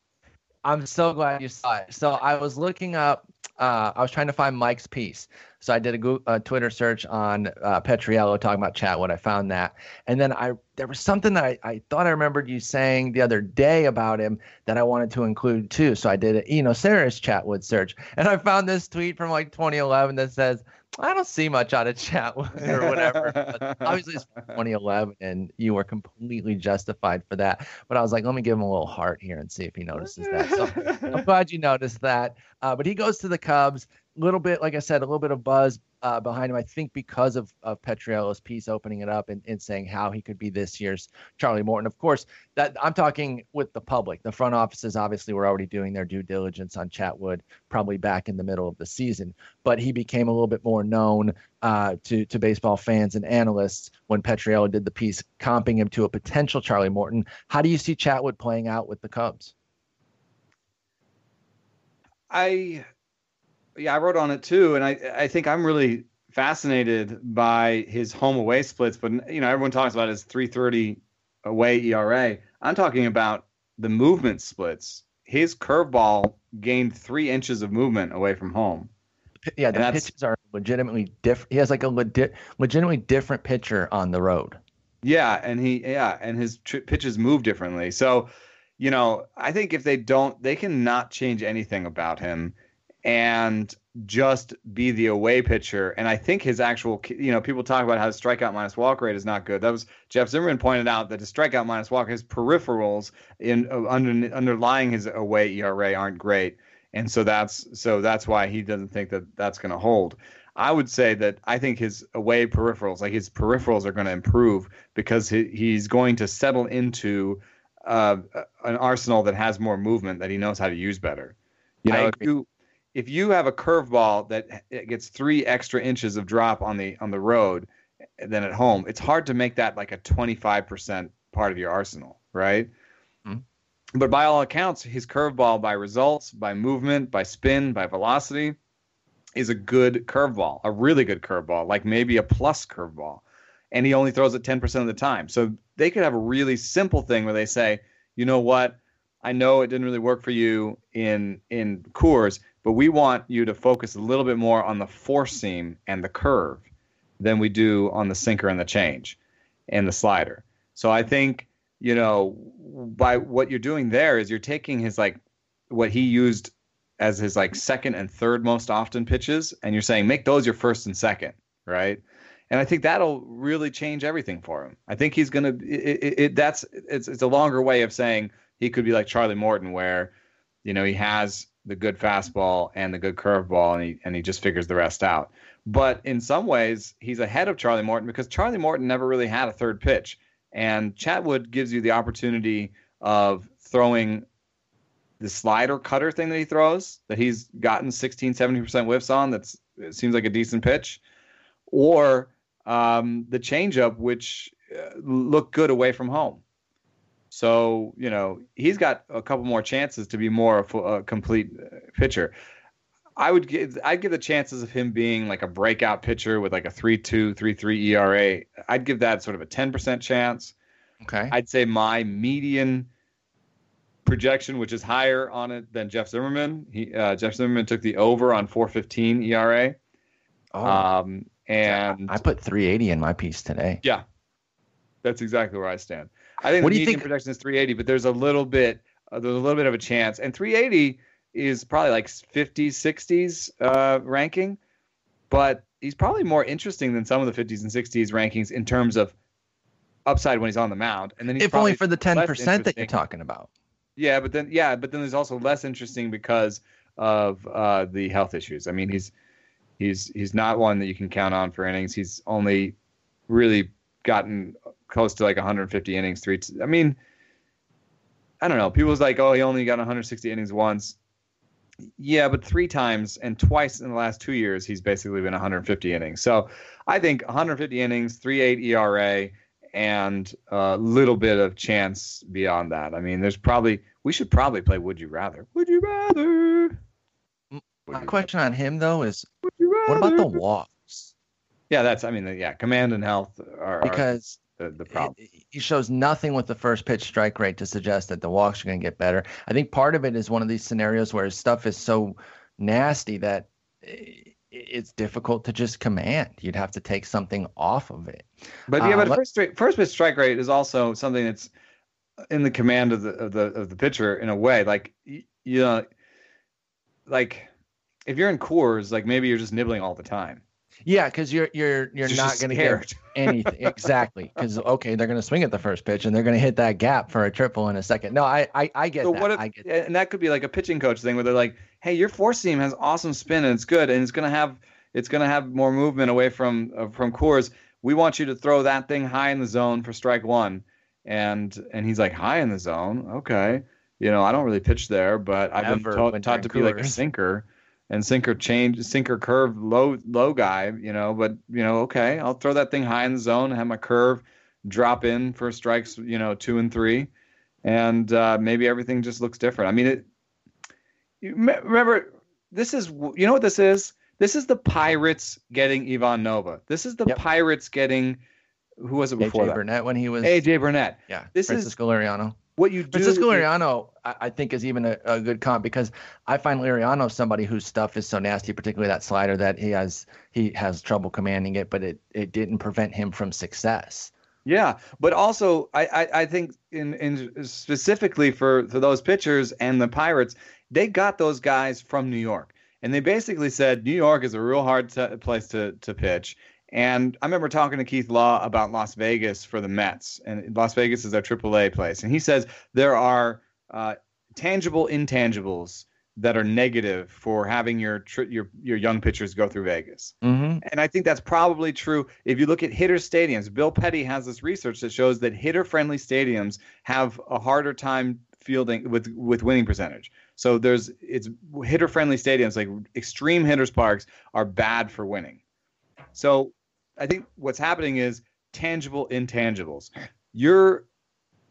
I'm so glad you saw it. So I was looking up. Uh, I was trying to find Mike's piece. So I did a, Google, a Twitter search on uh, Petriello talking about Chatwood. I found that, and then I there was something that I, I thought I remembered you saying the other day about him that I wanted to include too. So I did a you know Sarris Chatwood search, and I found this tweet from like 2011 that says I don't see much out of chat or whatever. but obviously, it's 2011, and you were completely justified for that. But I was like, let me give him a little heart here and see if he notices that. So I'm glad you noticed that. Uh, but he goes to the Cubs A little bit, like I said, a little bit of buzz uh, behind him. I think because of, of Petriello's piece opening it up and, and saying how he could be this year's Charlie Morton. Of course, that I'm talking with the public. The front offices obviously were already doing their due diligence on Chatwood, probably back in the middle of the season. But he became a little bit more known uh, to to baseball fans and analysts when Petriello did the piece, comping him to a potential Charlie Morton. How do you see Chatwood playing out with the Cubs? I yeah, I wrote on it too, and I I think I'm really fascinated by his home away splits. But you know, everyone talks about his 3.30 away ERA. I'm talking about the movement splits. His curveball gained three inches of movement away from home. Yeah, the pitches are legitimately different. He has like a legit, legitimately different pitcher on the road. Yeah, and he yeah, and his tr- pitches move differently. So, you know, I think if they don't, they cannot change anything about him and just be the away pitcher. And I think his actual, you know, people talk about how his strikeout minus walk rate is not good. That was Jeff Zimmerman pointed out that his strikeout minus walk, his peripherals in uh, under, underlying his away ERA aren't great, and so that's so that's why he doesn't think that that's going to hold. I would say that I think his away peripherals, like his peripherals, are going to improve because he, he's going to settle into uh, an arsenal that has more movement that he knows how to use better. You know, if you if you have a curveball that gets three extra inches of drop on the on the road than at home, it's hard to make that like a 25% part of your arsenal, right? Mm-hmm. But by all accounts, his curveball by results, by movement, by spin, by velocity is a good curveball, a really good curveball, like maybe a plus curveball. And he only throws it 10% of the time. So they could have a really simple thing where they say, you know what? I know it didn't really work for you in in Coors, but we want you to focus a little bit more on the four seam and the curve than we do on the sinker and the change and the slider. So I think, you know, by what you're doing there is you're taking his like what he used as his like second and third most often pitches and you're saying make those your first and second, right? And I think that'll really change everything for him. I think he's to it, it, it, that's it's it's a longer way of saying he could be like Charlie Morton where you know he has the good fastball and the good curveball and he and he just figures the rest out. But in some ways, he's ahead of Charlie Morton because Charlie Morton never really had a third pitch. And Chatwood gives you the opportunity of throwing the slider cutter thing that he throws that he's gotten 16, 70% whiffs on. That's seems like a decent pitch. Or um, the changeup, which uh, looked good away from home. So, you know, he's got a couple more chances to be more a, a complete uh, pitcher. I would give I'd give the chances of him being like a breakout pitcher with like a 3-2, 3-3 ERA. I'd give that sort of a 10% chance. Okay. I'd say my median projection, which is higher on it than Jeff Zimmerman. He uh, Jeff Zimmerman took the over on 415 ERA. Oh, Um, and I put 380 in my piece today. yeah, that's exactly where I stand. I think What the do you think- projection is 380, but there's a little bit uh, there's a little bit of a chance, and 380 is probably like 50s, 60s uh, ranking, but he's probably more interesting than some of the 50s and 60s rankings in terms of upside when he's on the mound. And then he's If only for the 10% that you're talking about. Yeah, but then yeah, but then there's also less interesting because of uh, the health issues. I mean, he's he's he's not one that you can count on for innings. He's only really gotten close to like 150 innings three. T- I mean, I don't know. People's like, oh, he only got 160 innings once. Yeah, but three times and twice in the last two years, he's basically been 150 innings. So I think 150 innings, 3.8 ERA, and a little bit of chance beyond that. I mean, there's probably we should probably play Would You Rather. Would you rather? My Would you- question on him though is what about the walks? Yeah, that's. I mean, yeah, command and health are Because the, the problem. it- he shows nothing with the first pitch strike rate to suggest that the walks are going to get better. I think part of it is one of these scenarios where his stuff is so nasty that it's difficult to just command. You'd have to take something off of it. But yeah, Uh, but let- first straight, first pitch strike rate is also something that's in the command of the of the of the pitcher in a way. Like you know, like if you're in Coors, like maybe you're just nibbling all the time. Yeah, because you're you're you're Just not going to get anything exactly. Because okay, they're going to swing at the first pitch and they're going to hit that gap for a triple in a second. No, I I, I get So that. what if, I get and that could be like a pitching coach thing where they're like, "Hey, your four seam has awesome spin and it's good, and it's gonna have it's gonna have more movement away from uh, from Coors. We want you to throw that thing high in the zone for strike one." And and he's like, "High in the zone, okay." You know, I don't really pitch there, but I've been taught, taught to be like a sinker, and sinker change, sinker curve, low low guy. You know, but you know, okay, I'll throw that thing high in the zone, have my curve drop in for strikes. You know, two and three and uh, maybe everything just looks different. I mean, it. You remember, this is you know what this is. This is the Pirates getting Ivan Nova. This is the Yep. Pirates getting who was it before AJ that? Burnett when he was AJ Burnett. yeah this is- Francisco Liriano. What you do? Francisco Liriano, I, I think, is even a, a good comp because I find Liriano somebody whose stuff is so nasty, particularly that slider, that he has he has trouble commanding it, but it it didn't prevent him from success. Yeah, but also I, I, I think in, in specifically for, for those pitchers and the Pirates, they got those guys from New York, and they basically said New York is a real hard t- place to to pitch. And I remember talking to Keith Law about Las Vegas for the Mets, and Las Vegas is their AAA place, and he says there are uh, tangible intangibles that are negative for having your tr- your your young pitchers go through Vegas. Mm-hmm. And I think that's probably true. If you look at hitter stadiums, Bill Petti has this research that shows that hitter friendly stadiums have a harder time fielding with with winning percentage. So there's it's hitter friendly stadiums like extreme hitters parks are bad for winning. So I think what's happening is tangible intangibles. You're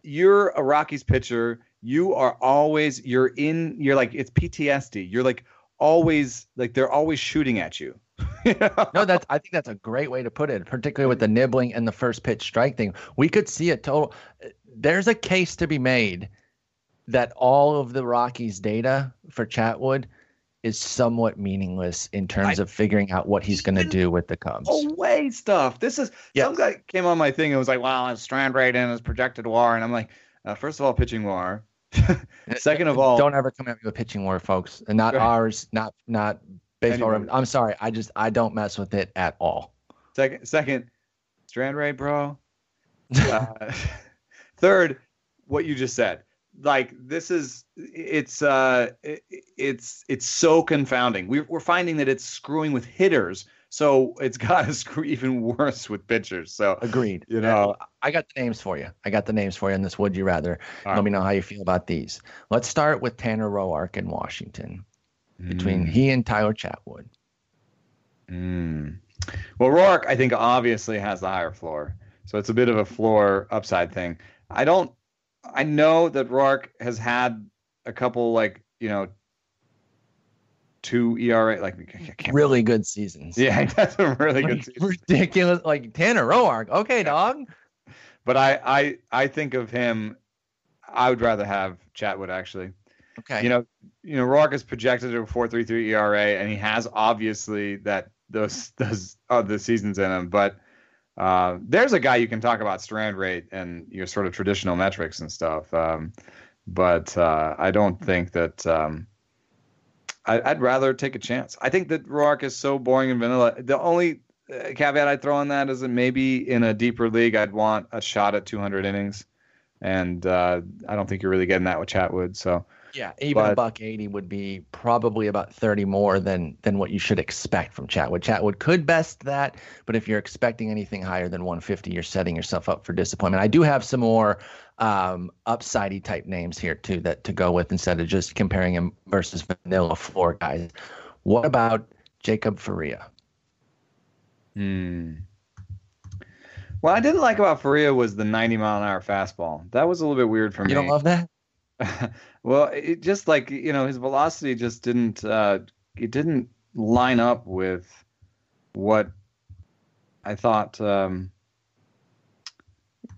you're a Rockies pitcher. You are always you're in you're like it's PTSD. You're like always like they're always shooting at you. No, that's I think that's a great way to put it, particularly with the nibbling and the first pitch strike thing. We could see a total. There's a case to be made that all of the Rockies data for Chatwood is somewhat meaningless in terms I- of figuring out what he's going to do with the Cubs. away stuff. This is Yes. some guy came on my thing and was like, "Well, his strand rate and his projected WAR," and I'm like, uh, first of all, pitching WAR. Second of all, don't ever come at me with pitching war, folks, and not ours, not not baseball. Anyway. I'm sorry, I just I don't mess with it at all. second, second, strand rate, bro. Uh, third, what you just said. Like this is it's uh it- it's it's so confounding. We're we're finding that it's screwing with hitters, so it's got to screw even worse with pitchers. So Agreed. you know, I got the names for you. I got the names for you in this. Would you rather? All Let right. me know how you feel about these. Let's start with Tanner Roark in Washington. Between Mm. he and Tyler Chatwood. Mm. Well, roark I think obviously has the higher floor, so it's a bit of a floor upside thing. I don't. I know that Roark has had a couple like you know two ERA like Really good seasons. Yeah, he has a really good ridiculous. Like Tanner Roark. Okay, dog. But I I I think of him. I would rather have Chatwood actually. Okay. You know, you know, Roark is projected at a four three three ERA, and he has obviously that those those other seasons in him. But uh, there's a guy you can talk about strand rate and your sort of traditional metrics and stuff. Um, but uh, I don't think that. Um, I, I'd rather take a chance. I think that Roark is so boring and vanilla. The only uh, caveat I'd throw on that is that maybe in a deeper league, I'd want a shot at 200 innings, and uh, I don't think you're really getting that with Chatwood. So. Yeah, even a buck eighty would be probably about thirty more than than what you should expect from Chatwood. Chatwood could best that, but if you're expecting anything higher than 150, you're setting yourself up for disappointment. I do have some more um, upsidey type names here too that to go with instead of just comparing him versus vanilla floor guys. What about Jacob Faria? Hmm. What I didn't like about Faria was the 90 mile an hour fastball. That was a little bit weird for You me. You don't love that? well, it just like you know his velocity just didn't uh, it didn't line up with what I thought. Um,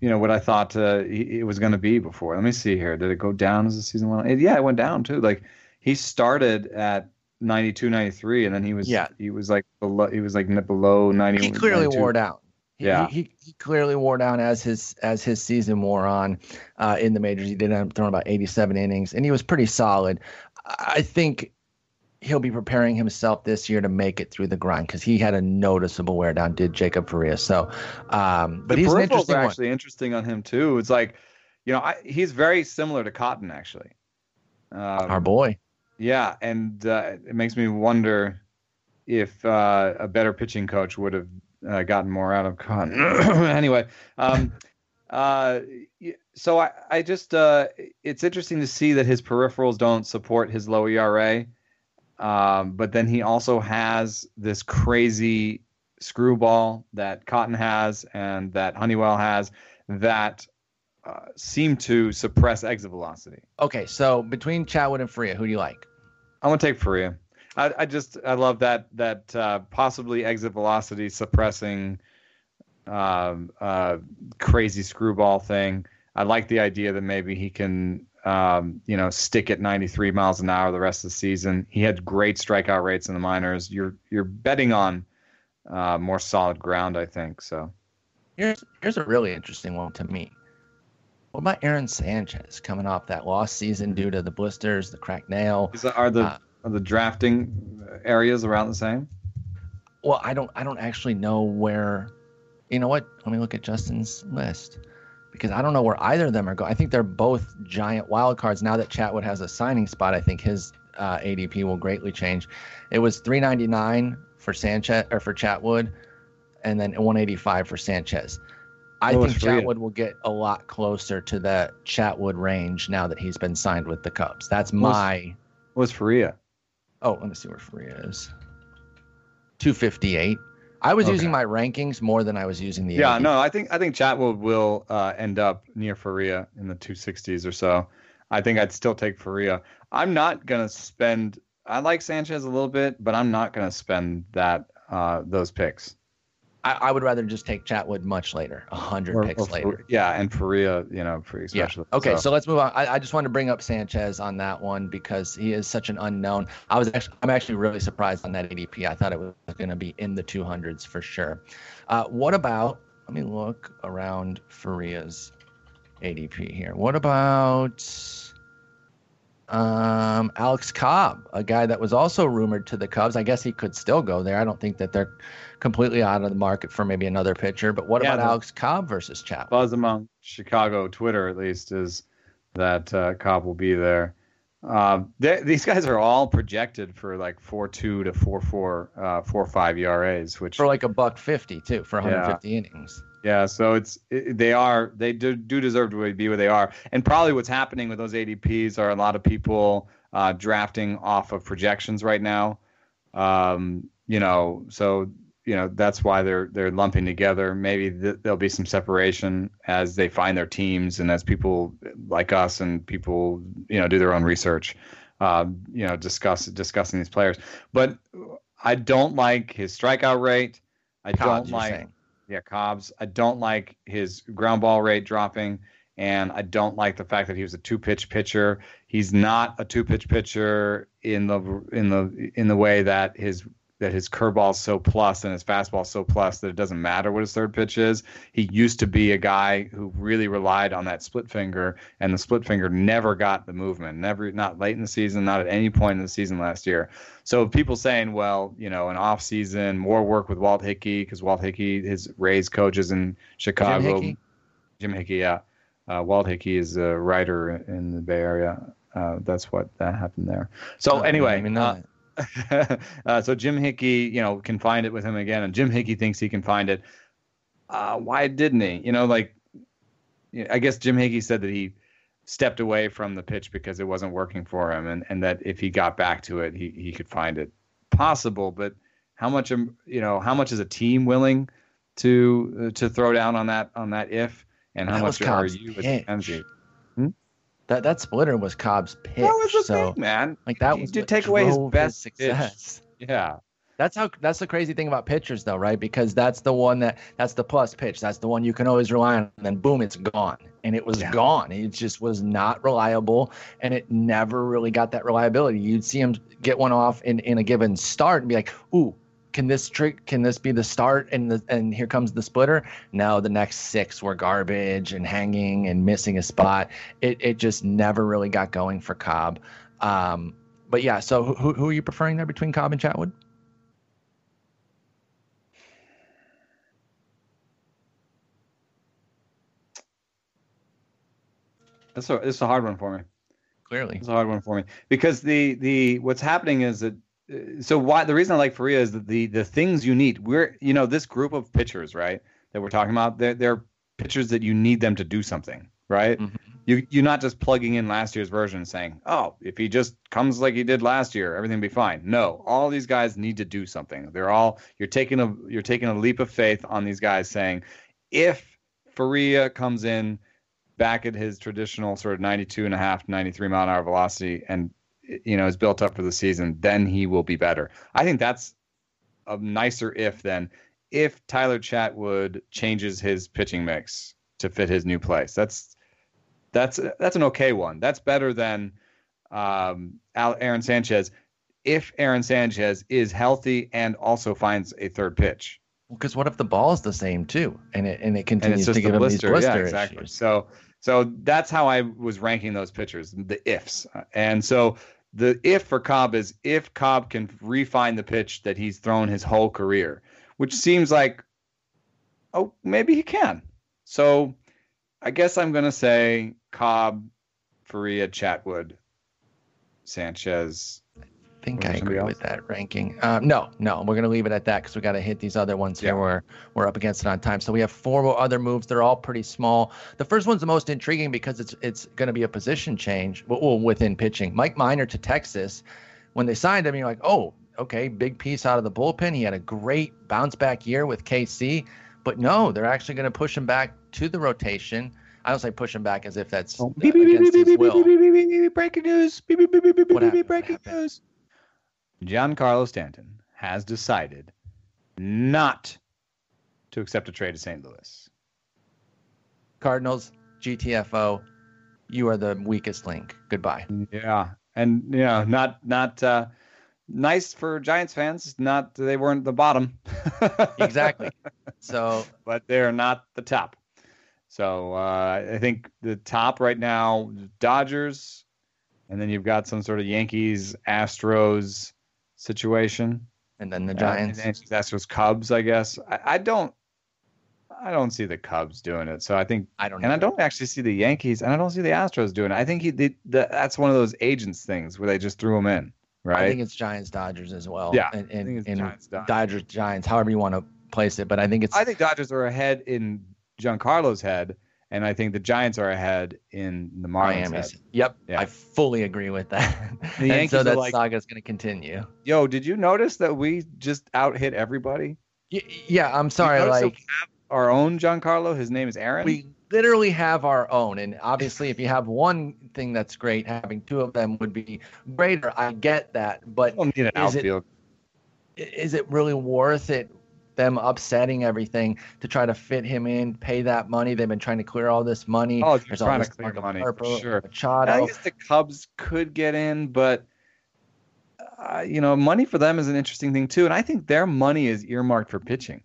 you know what I thought uh, he- it was going to be before. Let me see here. Did it go down as the season went on? Yeah, it went down too. Like he started at 92, 93, and then he was Yeah. he was like below he was like below 90. he clearly 92. wore down. Yeah. he, he clearly wore down as his as his season wore on uh, in the majors. He did end up throwing about 87 innings, and he was pretty solid. I think he'll be preparing himself this year to make it through the grind because he had a noticeable wear down. Did Jacob Faria? So, um, but the he's an peripherals are one. actually interesting on him too. It's like, you know, I, he's very similar to Cotton actually. Um, Our boy. Yeah, and uh, it makes me wonder if uh, a better pitching coach would have uh, gotten more out of Cotton. anyway, um, uh, so I, I just uh, it's interesting to see that his peripherals don't support his low ERA, um, but then he also has this crazy screwball that Cotton has and that Honeywell has that uh, seem to suppress exit velocity. Okay, so between Chatwood and Faria, who do you like? I'm gonna take Faria. I, I just I love that that uh, possibly exit velocity suppressing um, uh, crazy screwball thing. I like the idea that maybe he can um, you know stick at 93 miles an hour the rest of the season. He had great strikeout rates in the minors. You're you're betting on uh, more solid ground, I think. So Here's here's a really interesting one to me. What about Aaron Sanchez coming off that lost season due to the blisters, the cracked nail? Is that, are the Uh, are the drafting areas around the same? Well, I don't I don't actually know where. You know what? Let me look at Justin's list because I don't know where either of them are going. I think they're both giant wild cards. Now that Chatwood has a signing spot, I think his uh, ADP will greatly change. It was 399 for Sanchez or for Chatwood, and then 185 for Sanchez. I was think? Chatwood will get a lot closer to the Chatwood range now that he's been signed with the Cubs. That's my. What was Faria? Oh, let me see where Faria is. 258. I was Okay. using my rankings more than I was using the. Yeah, no, I think I think Chatwood will uh, end up near Faria in the 260s or so. I think I'd still take Faria. I'm not gonna spend. I like Sanchez a little bit, but I'm not gonna spend that uh, those picks. I, I would rather just take Chatwood much later, a hundred picks or, later. Yeah, and Faria, you know, for especially. Yeah. Okay, so. so. let's move on. I, I, just wanted to bring up Sanchez on that one because he is such an unknown. I was actually, I'm actually really surprised on that ADP. I thought it was going to be in the 200s for sure. Uh, what about? Let me look around Faria's ADP here. What about? Um, Alex Cobb, a guy that was also rumored to the Cubs. I guess he could still go there. I don't think that they're completely out of the market for maybe another pitcher. But what yeah, about Alex Cobb versus Chap? Buzz among Chicago Twitter, at least, is that uh, Cobb will be there. Uh, they, these guys are all projected for like four two to four four uh, four five ERAs, which for like a buck fifty too for 150 yeah. innings. Yeah, so it's it, they are they do, do deserve to be where they are, and probably what's happening with those ADPs are a lot of people uh, drafting off of projections right now. Um, you know, so you know that's why they're they're lumping together. Maybe th- there'll be some separation as they find their teams and as people like us and people you know do their own research. Uh, you know, discuss discussing these players, but I don't like his strikeout rate. I don't like. Saying yeah, Cobb's. I don't like his ground ball rate dropping, and I don't like the fact that he was a two pitch pitcher. He's not a two pitch pitcher in the in the in the way that his that his curveball's so plus and his fastball's so plus that it doesn't matter what his third pitch is. He used to be a guy who really relied on that split finger, and the split finger never got the movement. Never, not late in the season, not at any point in the season last year. So people saying, well, you know, an off season, more work with Walt Hickey because Walt Hickey, his Rays coaches in Chicago. Jim Hickey, Jim Hickey yeah. Uh, Walt Hickey is a writer in the Bay Area. Uh, that's what that happened there. So anyway, uh, so Jim Hickey, you know, can find it with him again, and Jim Hickey thinks he can find it. Uh, why didn't he? You know, like I guess Jim Hickey said that he stepped away from the pitch because it wasn't working for him, and, and that if he got back to it, he he could find it. Possible, but how much you know how much is a team willing to uh, to throw down on that on that if, and how much are you with MG? That that splitter was Cobb's pitch. That was the so, thing, man. Like that was to take away his best his success. Pitch. Yeah. That's how that's the crazy thing about pitchers though, right? Because that's the one that that's the plus pitch. That's the one you can always rely on. And then boom, it's gone. And it was yeah. gone. It just was not reliable and it never really got that reliability. You'd see him get one off in, in a given start and be like, ooh, can this trick can this be the start and the and here comes the splitter? No the next six were garbage and hanging and missing a spot. It it just never really got going for cobb. Um but yeah so who, who are you preferring there between cobb and chatwood? That's a it's a hard one for me. Clearly, it's a hard one for me. Because the the what's happening is that so why the reason I like Faria is that the the things you need. We're you know this group of pitchers right that we're talking about. They're they're pitchers that you need them to do something right. Mm-hmm. You you're not just plugging in last year's version and saying oh if he just comes like he did last year everything be fine. No, all these guys need to do something. They're all you're taking a you're taking a leap of faith on these guys saying if Faria comes in back at his traditional sort of 92 and a half 93 mile an hour velocity and you know is built up for the season, then he will be better. I think that's a nicer if than if Tyler Chatwood changes his pitching mix to fit his new place. That's that's that's an okay one. That's better than um, Aaron Sanchez if Aaron Sanchez is healthy and also finds a third pitch. Because what if the ball is the same too, and it and it continues and to give him these blister yeah, exactly. issues? So so that's how I was ranking those pitchers, the ifs. And so the if for Cobb is if Cobb can refine the pitch that he's thrown his whole career, which seems like, oh, maybe he can. So I guess I'm going to say Cobb, Faria, Chatwood, Sanchez, think I agree else? with that ranking. Um, no, no, we're gonna leave it at that because we got to hit these other ones yeah. here. We're we're up against it on time. So we have four other moves. They're all pretty small. The first one's the most intriguing because it's it's going to be a position change. Well, within pitching, Mike Minor to Texas. When they signed him, you're like, oh, okay, big piece out of the bullpen. He had a great bounce back year with KC, but no, they're actually going to push him back to the rotation. I don't say push him back as if that's oh, uh, against his will. Breaking news! Breaking news! Giancarlo Stanton has decided not to accept a trade to St. Louis. Cardinals, GTFO, you are the weakest link. Goodbye. Yeah, and you know, not not uh, nice for Giants fans. Not they weren't the bottom. exactly. So, but they're not the top. So uh, I think the top right now, Dodgers, and then you've got some sort of Yankees, Astros situation, and then the Giants, uh, Yankees, Astros, Cubs. I guess I, I, don't, I don't see the Cubs doing it. So I think I don't, and I don't actually see the Yankees, and I don't see the Astros doing it. I think he, the, the, that's one of those agents things where they just threw him in. Right. I think it's Giants Dodgers as well. Yeah. And, and, and Giants, Dodgers. Dodgers Giants, however you want to place it. But I think it's. I think Dodgers are ahead in Giancarlo's head, and I think the Giants are ahead in the Marlins. Head. Yep, yeah. I fully agree with that. The Yankees so that like, saga is going to continue. Yo, did you notice that we just out hit everybody? Y- yeah, I'm sorry. Like our own Giancarlo, his name is Aaron. We literally have our own, and obviously, if you have one thing that's great, having two of them would be greater. I get that, but you don't need an outfield. It, is it really worth it them upsetting everything to try to fit him in, pay that money. They've been trying to clear all this money. Oh, they're trying to clear money. Sure. Machado. I guess the Cubs could get in, but uh, you know, money for them is an interesting thing too. And I think their money is earmarked for pitching.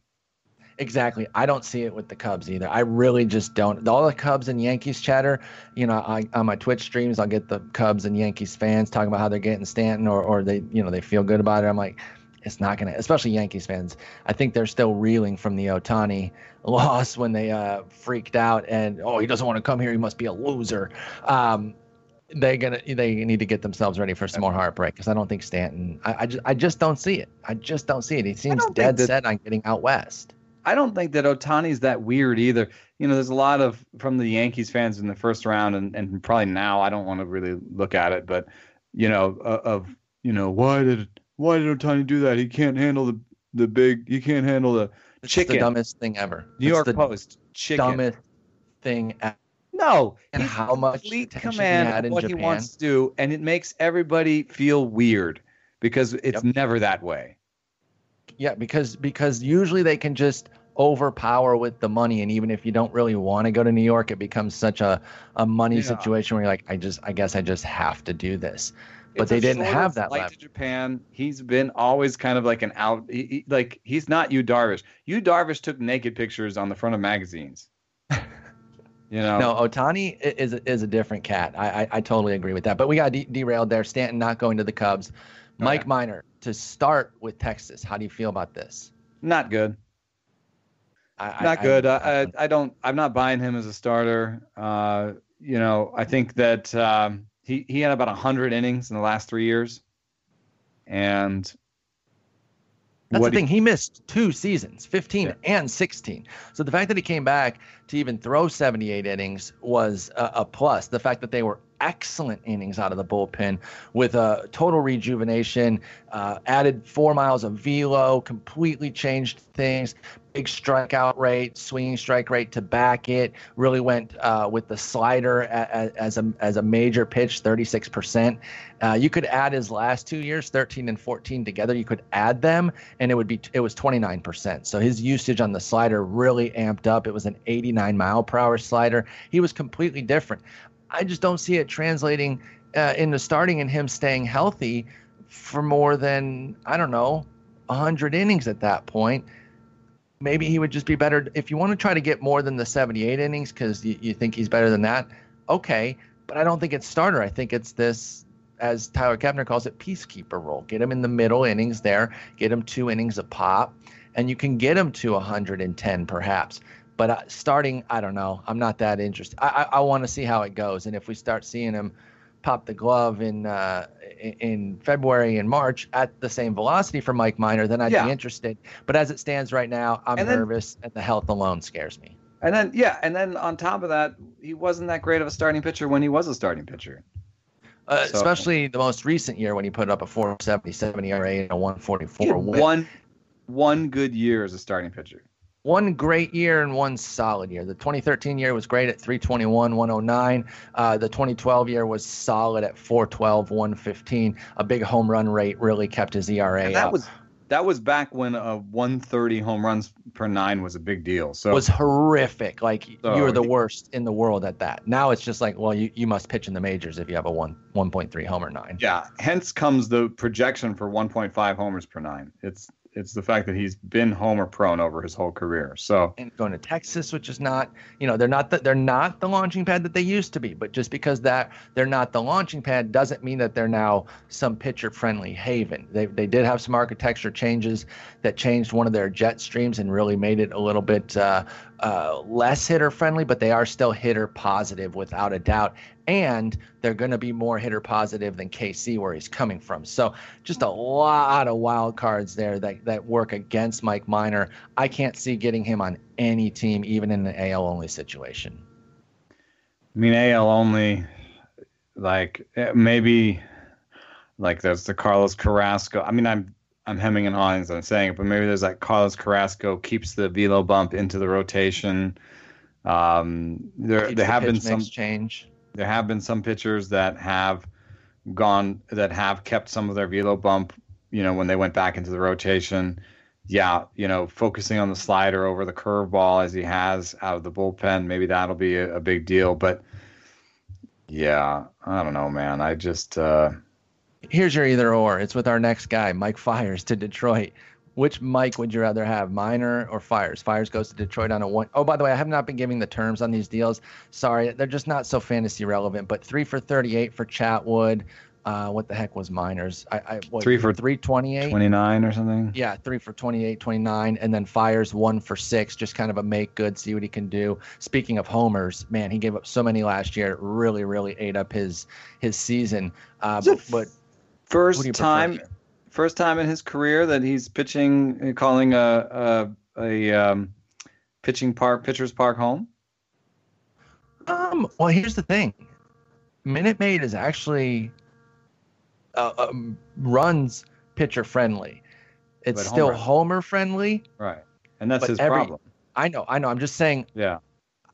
Exactly. I don't see it with the Cubs either. I really just don't. All the Cubs and Yankees chatter, you know, I, on my Twitch streams, I'll get the Cubs and Yankees fans talking about how they're getting Stanton or, or they, you know, they feel good about it. I'm like, it's not going to, especially Yankees fans. I think they're still reeling from the Ohtani loss when they uh, freaked out and, oh, he doesn't want to come here. He must be a loser. Um, they're gonna they need to get themselves ready for some more heartbreak because I don't think Stanton I, I, just I just don't see it I just don't see it he seems dead that, set on getting out west I don't think that Ohtani's that weird either you know there's a lot of from the Yankees fans in the first round and, and probably now I don't want to really look at it but you know of you know why did why did Ohtani do that? He can't handle the the big. He can't handle the it's chicken. The dumbest thing ever. New York the Post. Chicken. Dumbest thing. Ever. No, and how much complete command of what Japan. he wants to do, and it makes everybody feel weird because it's yep. never that way. Yeah, because because usually they can just overpower with the money, and even if you don't really want to go to New York, it becomes such a a money yeah. situation where you're like, I just I guess I just have to do this but they didn't have that flight to Japan. He's been always kind of like an out, he, he, like he's not Yu Darvish. Yu Darvish took naked pictures on the front of magazines. you know, no, Ohtani is is a different cat. I I, I totally agree with that. But we got de- derailed there. Stanton not going to the Cubs. Mike okay. Minor to start with Texas. How do you feel about this? Not good. I, not I, good. I, I, I don't. I'm not buying him as a starter. Uh, you know, I think that. Um, he he had about hundred innings in the last three years, and that's the thing. He, he, missed two seasons, 15 yeah. and 16. So the fact that he came back to even throw 78 innings was a, a, plus. The fact that they were excellent innings out of the bullpen with a total rejuvenation, uh, added four miles of velo, completely changed things. Big strikeout rate, swinging strike rate to back it. Really went uh, with the slider as, as, a as a major pitch, 36%. Uh, you could add his last two years, 13 and 14 together. You could add them, and it would be it was 29%. So his usage on the slider really amped up. It was an 89 mile per hour slider. He was completely different. I just don't see it translating uh, into starting and him staying healthy for more than I don't know 100 innings at that point. Maybe he would just be better if you want to try to get more than the 78 innings because you, you think he's better than that. Okay, but I don't think it's starter. I think it's this, as Tyler Kepner calls it, peacekeeper role. Get him in the middle innings there, get him two innings a pop, and you can get him to 110 perhaps. But uh, starting, I don't know. I'm not that interested. I I, I want to see how it goes, and if we start seeing him pop the glove in uh, in February and March at the same velocity for Mike Minor, then I'd yeah. be interested. But as it stands right now, I'm and then, nervous, and the health alone scares me. And then yeah, and then on top of that, he wasn't that great of a starting pitcher when he was a starting pitcher. Uh, so, especially the most recent year when he put up a 477 ERA and a 144 One one good year as a starting pitcher one great year and one solid year. The 2013 year was great at 321, 109. Uh, the 2012 year was solid at 412, 115. A big home run rate really kept his ERA. And that up. was that was back when a 130 home runs per nine was a big deal. So it was horrific. Like So you were the worst in the world at that. Now it's just like, well, you, you must pitch in the majors if you have a one one point three homer nine. yeah, hence comes the projection for 1.5 homers per nine. It's it's the fact that he's been homer prone over his whole career. So and going to Texas, which is not, you know, they're not the, they're not the launching pad that they used to be. But just because that they're not the launching pad doesn't mean that they're now some pitcher friendly haven. They they did have some architecture changes that changed one of their jet streams and really made it a little bit uh, uh, less hitter friendly, but they are still hitter positive without a doubt. And they're going to be more hitter positive than KC, where he's coming from. So just a lot of wild cards there that, that work against Mike Minor. I can't see getting him on any team, even in the AL only situation. I mean, AL only, like eh, maybe, like there's the Carlos Carrasco. I mean, I'm I'm hemming and hawing as I'm saying it, but maybe there's like Carlos Carrasco keeps the velo bump into the rotation. Um, there Keeps there the have been some change. there have been some pitchers that have gone that have kept some of their velo bump. You know, when they went back into the rotation. Yeah, you know, focusing on the slider over the curveball as he has out of the bullpen, maybe that'll be a, a big deal. But yeah, I don't know, man. I just uh, Here's your either or. It's with our next guy, Mike Fiers to Detroit. Which Mike would you rather have, Minor or Fiers? Fiers goes to Detroit on a one. Oh, by the way, I have not been giving the terms on these deals. Sorry, they're just not so fantasy relevant. But three for 38 for Chatwood. Uh, what the heck was Minor's? I, I what, Three for 328. 29 or something. Yeah, three for 28, 29, and then Fiers one for six, just kind of a make good, see what he can do. Speaking of homers, man, he gave up so many last year. It really, really ate up his his season. Uh, but, but First you prefer time, first time in his career that he's pitching, calling a a, a um, pitching park, pitcher's park home. um, well, here's the thing Minute Maid is actually uh, um, runs pitcher friendly. It's But still homer- homer friendly. Right, and that's his every- problem. I know, I know. I'm just saying Yeah.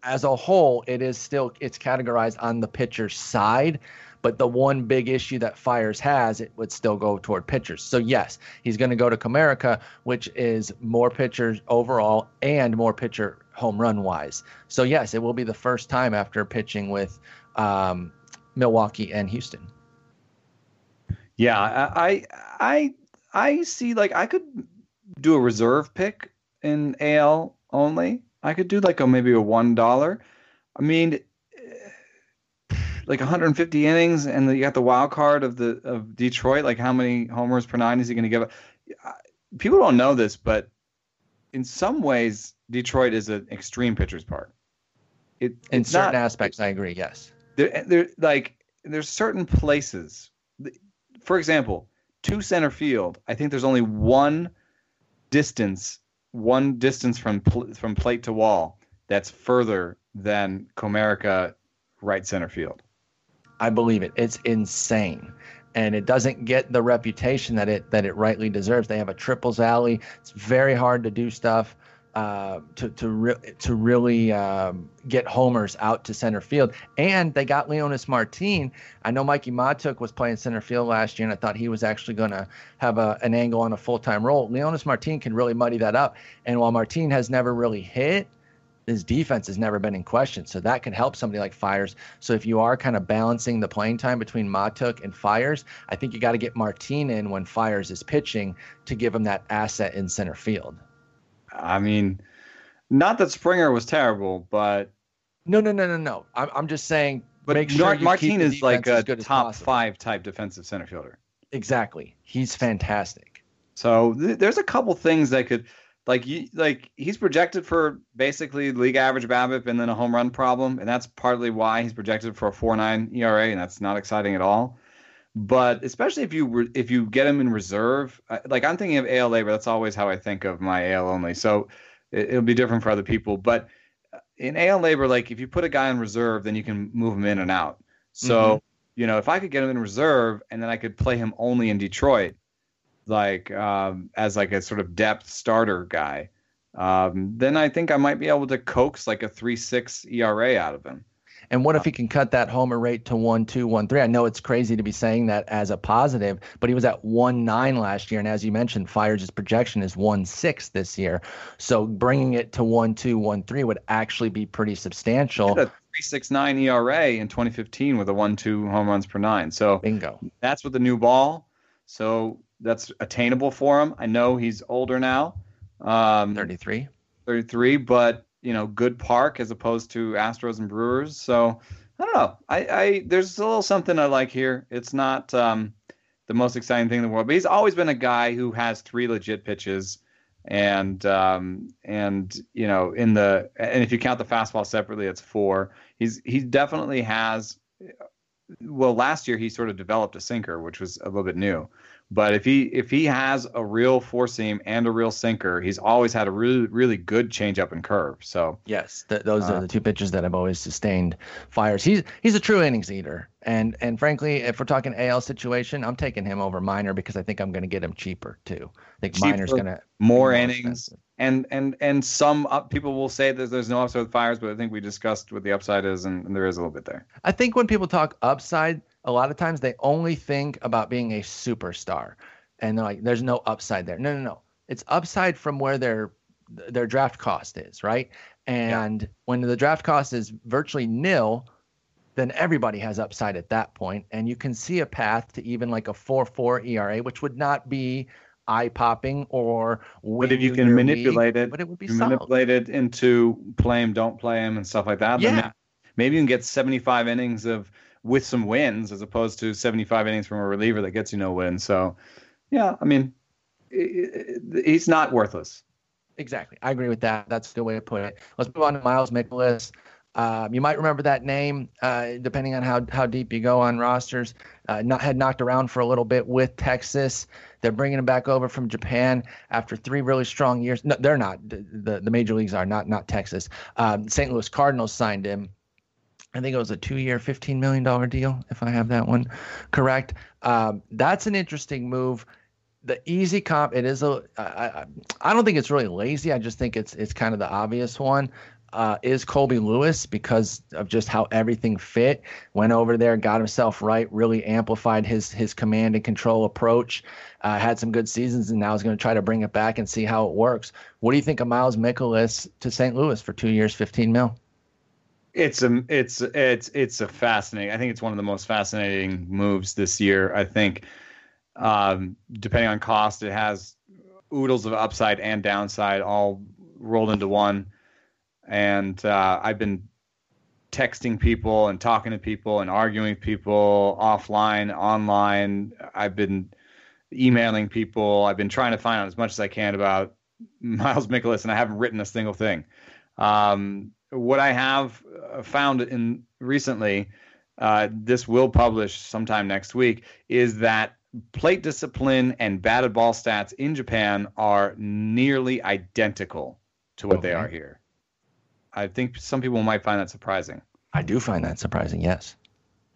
as a whole, it is still it's categorized on the pitcher's side. But the one big issue that Fiers has, it would still go toward pitchers. So yes, he's going to go to Comerica, which is more pitchers overall and more pitcher home run wise. So yes, it will be the first time after pitching with um, Milwaukee and Houston. Yeah, I, I I see like I could do a reserve pick in AL only. I could do like a maybe a one dollar. I mean, like 150 innings, and you got the wild card of the of Detroit. Like how many homers per nine is he going to give? up? People don't know this, but in some ways, Detroit is an extreme pitcher's park. It, In certain not, aspects, I agree. Yes. there, there like there's certain places for example to center field i think there's only one distance one distance from pl- from plate to wall that's further than comerica right center field I believe it. It's insane. And it doesn't get the reputation that it that it rightly deserves. They have a triples alley. It's very hard to do stuff uh, to to re- to really um, get homers out to center field. And they got Leonys Martin. I know Mikie Mahtook was playing center field last year, and I thought he was actually going to have a, an angle on a full time role. Leonys Martin can really muddy that up. And while Martin has never really hit, his defense has never been in question. So that could help somebody like Fiers. So if you are kind of balancing the playing time between Mahtook and Fiers, I think you got to get Martin in when Fires is pitching to give him that asset in center field. i mean not that springer was terrible but No, no, no, no, no. I'm, I'm just saying. but make sure Mar- you martin keep the is like a top five type defensive center fielder Exactly. He's fantastic. So th- there's a couple things that could, like, you, like he's projected for basically league average BABIP and then a home run problem, and that's partly why he's projected for a 4.9 ERA, and that's not exciting at all. But especially if you re- if you get him in reserve, like I'm thinking of AL LABR, that's always how I think of my AL only. So it, it'll be different for other people, but uh, in AL LABR, like if you put a guy in reserve, then you can move him in and out. So you know, if I could get him in reserve and then I could play him only in Detroit, like um, as like a sort of depth starter guy, um, then I think I might be able to coax like a three six ERA out of him. And what if he can cut that homer rate to one, two, one, three? I know it's crazy to be saying that as a positive, but he was at one nine last year, and as you mentioned, Fiers' projection is one six this year. So bringing it to one, two, one, three would actually be pretty substantial. Three six nine ERA in 2015 with a one two home runs per nine. So bingo. That's with the new ball. So that's attainable for him. I know he's older now. Um, 33. 33, but you know, good park as opposed to Astros and Brewers. So I don't know. I, I there's a little something I like here. It's not um, the most exciting thing in the world, but he's always been a guy who has three legit pitches, and um, and you know, in the and if you count the fastball separately, it's four. He's he definitely has. Well, last year he sort of developed a sinker, which was a little bit new. But if he if he has a real four seam and a real sinker, he's always had a really really good changeup and curve. So yes, th- those uh, are the two pitches that have always sustained Fiers. He's he's a true innings eater, and and frankly, if we're talking AL situation, I'm taking him over Minor because I think I'm going to get him cheaper too. I think cheaper, Minor's going to more innings. Expensive. And and and some up, people will say that there's no upside with Fiers, but I think we discussed what the upside is, and, and there is a little bit there. I think when people talk upside, a lot of times they only think about being a superstar and they're like there's no upside there no no no it's upside from where their their draft cost is right and yeah. when the draft cost is virtually nil then everybody has upside at that point and you can see a path to even like a 4-4 ERA which would not be eye popping or but if you can manipulate league, it but it would be manipulate it into play him don't play him and stuff like that yeah. maybe you can get 75 innings of with some wins as opposed to 75 innings from a reliever that gets you no wins. So, yeah, I mean, he's not worthless. Exactly. I agree with that. That's a good way to put it. Let's move on to Miles Mikolas. Um, you might remember that name, uh, depending on how, how deep you go on rosters. Uh, not, had knocked around for a little bit with Texas. They're bringing him back over from Japan after three really strong years. No, they're not. The, the major leagues are not not Texas. Um, St. Louis Cardinals signed him. I think it was a two-year, fifteen million dollar deal, if I have that one correct. Um, that's an interesting move. The easy comp, it is a. I, I don't think it's really lazy. I just think it's it's kind of the obvious one. Uh, is Colby Lewis because of just how everything fit. Went over there, got himself right, really amplified his his command and control approach. Uh, had some good seasons, and now is going to try to bring it back and see how it works. What do you think of Miles Mikolas to St. Louis for two years, fifteen mil? It's a it's it's it's a fascinating. I think it's one of the most fascinating moves this year. I think, um, depending on cost, it has oodles of upside and downside all rolled into one. And uh, I've been texting people and talking to people and arguing with people offline, online. I've been emailing people. I've been trying to find out as much as I can about Miles Mikolas, and I haven't written a single thing. Um, what I have uh, found in recently, uh, this will publish sometime next week, is that plate discipline and batted ball stats in Japan are nearly identical to what okay. they are here. I think some people might find that surprising. I do find that surprising. Yes.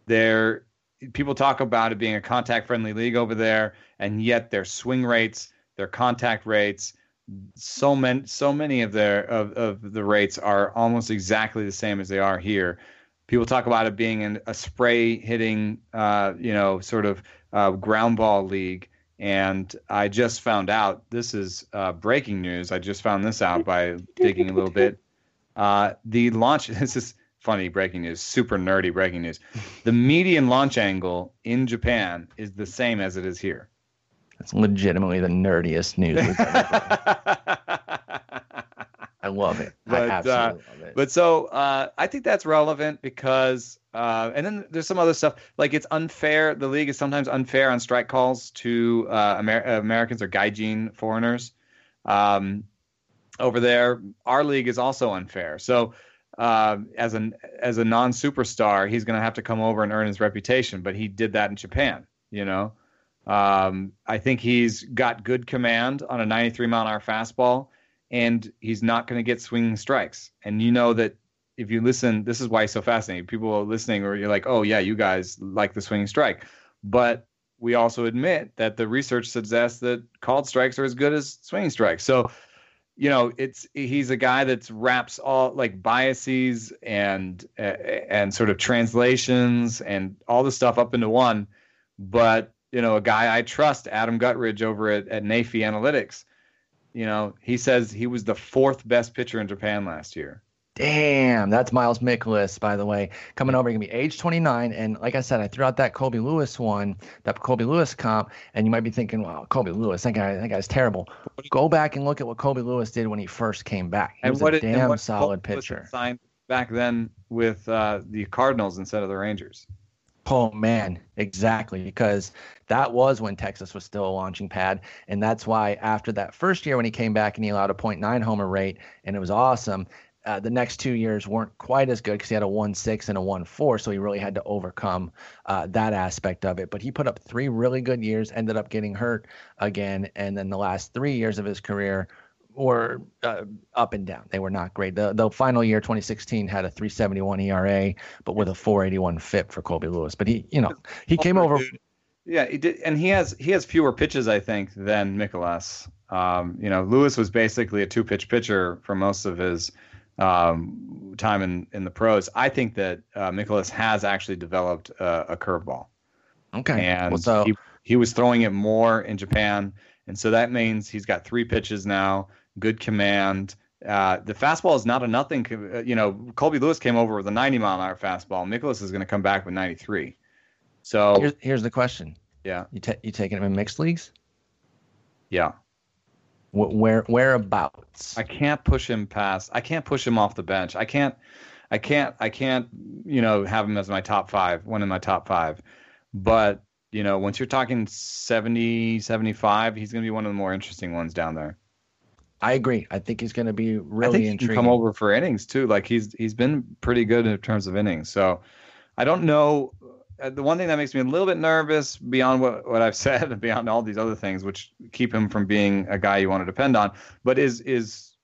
There, people talk about it being a contact friendly league over there, and yet their swing rates, their contact rates, so many so many of their of, of the rates are almost exactly the same as they are here. People talk about it being in a spray hitting, uh, you know, sort of uh, ground ball league. And I just found out this is uh, breaking news. I just found this out by digging a little bit. Uh, the launch. This is funny breaking news, super nerdy breaking news. The median launch angle in Japan is the same as it is here. It's legitimately the nerdiest news we've ever I love it. But, I uh, absolutely uh, love it. But so uh, I think that's relevant because, uh, and then there's some other stuff like it's unfair. The league is sometimes unfair on strike calls to uh, Amer- Americans or gaijin foreigners. Um, over there, our league is also unfair. So uh, as an as a non superstar, he's going to have to come over and earn his reputation. But he did that in Japan, you know. Um, I think he's got good command on a 93 mile an hour fastball, and he's not going to get swinging strikes. And you know that if you listen, this is why it's so fascinating. People are listening, or you're like, oh, yeah, you guys like the swinging strike. But we also admit that the research suggests that called strikes are as good as swinging strikes. So, you know, it's he's a guy that's wraps all like biases and uh, and sort of translations and all the stuff up into one. But you know, a guy I trust, Adam Guttridge over at, at NEIFI Analytics, you know, he says he was the fourth best pitcher in Japan last year. Damn, that's Miles Mikolas, by the way, coming over. He's gonna be age 29, and like I said, I threw out that Colby Lewis one, that Colby Lewis comp, and you might be thinking, "Wow, Colby Lewis, that guy, that guy's terrible." Go back and look at what Colby Lewis did when he first came back. He and was what a damn solid Lewis pitcher. Signed back then with uh, the Cardinals instead of the Rangers. Oh man, exactly. Because that was when Texas was still a launching pad. And that's why after that first year when he came back and he allowed a 0.9 homer rate and it was awesome, uh, the next two years weren't quite as good because he had a 1.6 and a 1.4. So he really had to overcome uh, that aspect of it. But he put up three really good years, ended up getting hurt again. And then the last three years of his career were uh, up and down. They were not great. The the final year, 2016, had a 371 ERA, but with a 481 FIP for Colby Lewis. But he, you know, he came over. Yeah, he did, and he has he has fewer pitches, I think, than Mikolas. Um, you know, Lewis was basically a two pitch pitcher for most of his um, time in in the pros. I think that uh, Mikolas has actually developed uh, a curveball, Okay. and well, so he he was throwing it more in Japan, and so that means he's got three pitches now, good command. Uh, the fastball is not a nothing. uh, You know, Colby Lewis came over with a 90 mile an hour fastball. Mikolas is going to come back with 93. So here's, here's the question: yeah, You ta- you taking him in mixed leagues? yeah. Wh- Where whereabouts? I can't push him past. I can't push him off the bench. I can't. I can't. I can't. You know, have him as my top five, one in my top five. But you know, once you're talking 70, 75, he's going to be one of the more interesting ones down there. I agree. I think he's going to be I really think he intriguing. can come over for innings too. Like he's he's been pretty good in terms of innings. So I don't know. Uh, The one thing that makes me a little bit nervous beyond what, what I've said, and beyond all these other things, which keep him from being a guy you want to depend on, but is is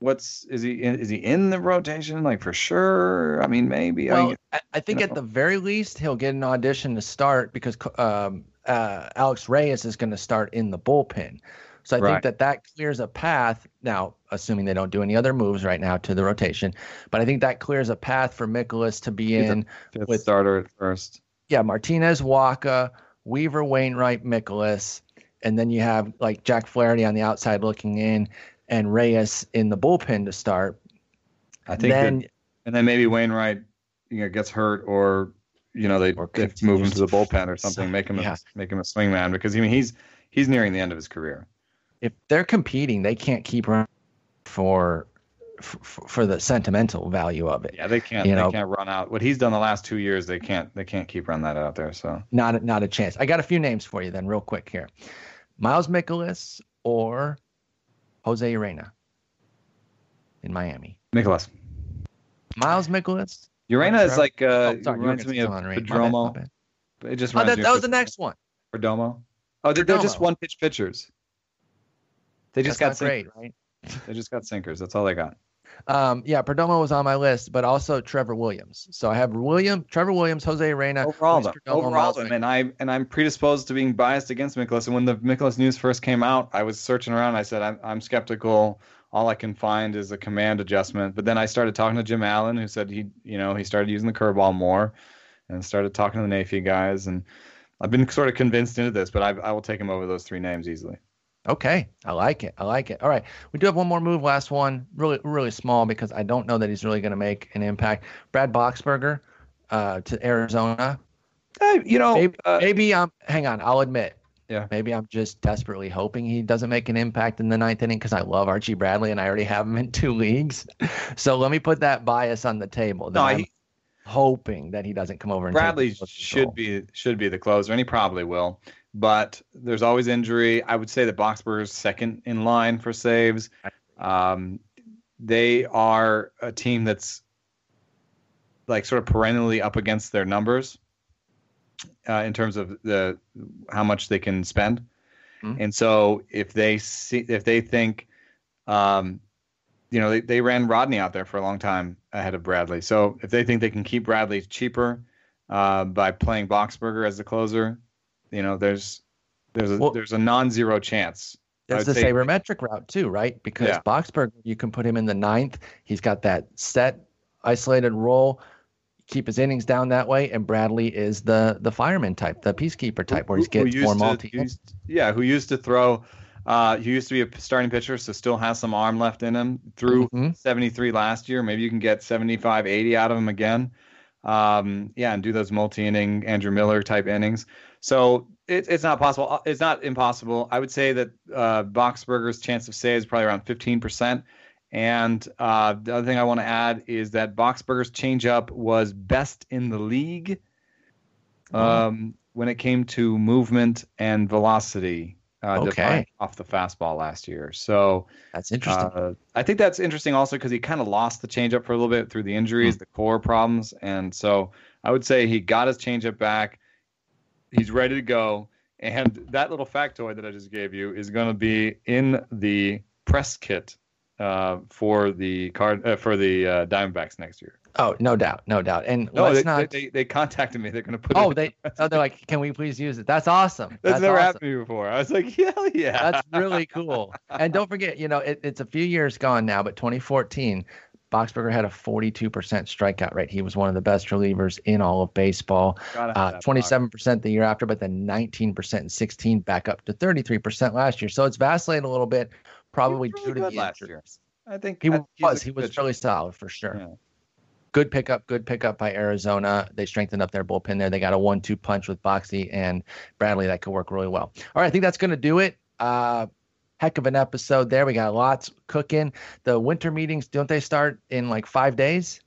what's is he in, is he in the rotation like for sure? I mean, maybe. I Well, mean, I, I think you at the very least he'll get an audition to start because um, uh, Alex Reyes is going to start in the bullpen. So I Right. think that that clears a path. Now, assuming they don't do any other moves right now to the rotation, but I think that clears a path for Mikolas to be He's in fifth with- starter at first. yeah, Martinez, Wacha, Weaver, Wainwright, Mikolas, and then you have like Jack Flaherty on the outside looking in, and Reyes in the bullpen to start. I think that- and then maybe Wainwright, you know, gets hurt or you know they, they move him to the bullpen or something, make him Yeah. a, make him a swingman because I mean he's he's nearing the end of his career. If they're competing, they can't keep running for for, the sentimental value of it. Yeah, they can't You they know- can't run out what he's done the last two years. They can't they can't keep running that out there. So Not a- not a chance. I got a few names for you then, real quick here: Miles Mikolas or Jose Urena in Miami. Mikolas Miles Mikolas. Urena is like uh, Oh, sorry, reminds me of still on Urena. My bad, my Perdomo. It just Oh, that, that was the next one. Perdomo. Oh, they're, they're just one pitch pitchers. They just That's got sinkers. great, right? They just got sinkers. That's all they got. Um, yeah, Perdomo was on my list, but also Trevor Williams. So I have William, Trevor Williams, Jose Urena, overall them. Overall them. And I and I'm predisposed to being biased against Mikolas. And when the Mikolas news first came out, I was searching around. I said I'm I'm skeptical. All I can find is a command adjustment. But then I started talking to Jim Allen, who said he you know he started using the curveball more, and started talking to the NEIFI guys. And I've been sort of convinced into this, but I I will take him over those three names easily. Okay, I like it. I like it. All right, we do have one more move. Last one, really, really small because I don't know that he's really going to make an impact. Brad Boxberger uh, to Arizona. You know, Maybe, uh, maybe I'm. Hang on, I'll admit. Yeah. Maybe I'm just desperately hoping he doesn't make an impact in the ninth inning because I love Archie Bradley and I already have him in two leagues. So let me put that bias on the table. no, I'm he, hoping that he doesn't come over Bradley should be should be the closer, and he probably will. But there's always injury. I would say that Boxberger's second in line for saves. Um, they are a team that's like sort of perennially up against their numbers uh, in terms of the how much they can spend. Mhm. And so if they see if they think um, you know, they, they ran Rodney out there for a long time ahead of Bradley. So if they think they can keep Bradley cheaper uh, by playing Boxberger as the closer, you know, there's there's a Well- there's a non-zero chance There's the say, sabermetric route too, right? Because yeah. Boxberger, you can put him in the ninth. He's got that set, isolated role. Keep his innings down that way, and Bradley is the the fireman type, the peacekeeper type, where he's getting more multi. Yeah, who used to throw. Uh, he used to be a starting pitcher, so still has some arm left in him. Through mm-hmm. 73 last year. Maybe you can get 75, 80 out of him again. Um, yeah, and do those multi-inning Andrew Miller type innings. So it, it's not possible. Uh, it's not impossible. I would say that uh, Boxberger's chance of say is probably around 15%. And uh, the other thing I want to add is that Boxberger's changeup was best in the league mm-hmm. um, when it came to movement and velocity. Uh, okay. off the fastball last year. So that's interesting. Uh, I think that's interesting also because he kind of lost the changeup for a little bit through the injuries, mm the core problems, and so I would say he got his changeup back. He's ready to go. And that little factoid that I just gave you is going to be in the press kit uh, for the card uh, for the uh, Diamondbacks next year. Oh, no doubt, no doubt. And no, they, not... they, they, contacted me. They're going to put. Oh, they oh, they're like, can we please use it? That's awesome. That's, That's never awesome. happened to me before. I was like, hell yeah. That's really cool. and don't forget, you know, it, it's a few years gone now, but 2014, Boxberger had a 42% strikeout rate. He was one of the best relievers in all of baseball. Uh, 27% the year after, but then 19% and 16 back up to 33% last year. So it's vacillated a little bit, probably really due to the last year. I think he I, was. He was really solid for sure. Yeah. Good pickup, good pickup by Arizona. They strengthened up their bullpen there. They got a one-two punch with Boxy and Bradley that could work really well. All right, I think that's going to do it. Uh, heck of an episode there. We got lots cooking. The winter meetings, don't they start in like five days?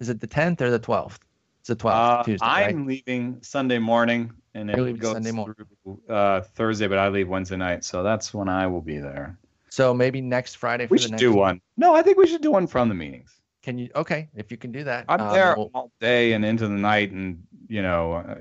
Is it the 10th or the 12th? It's the 12th. Uh, Tuesday, I'm right? leaving Sunday morning and it goes Sunday morning. through uh, Thursday, but I leave Wednesday night. So that's when I will be there. So maybe next Friday. we should do one. No, I think we should do one from the meetings. Can you? Okay, if you can do that. I'm um, there we'll, all day and into the night, and you know, uh,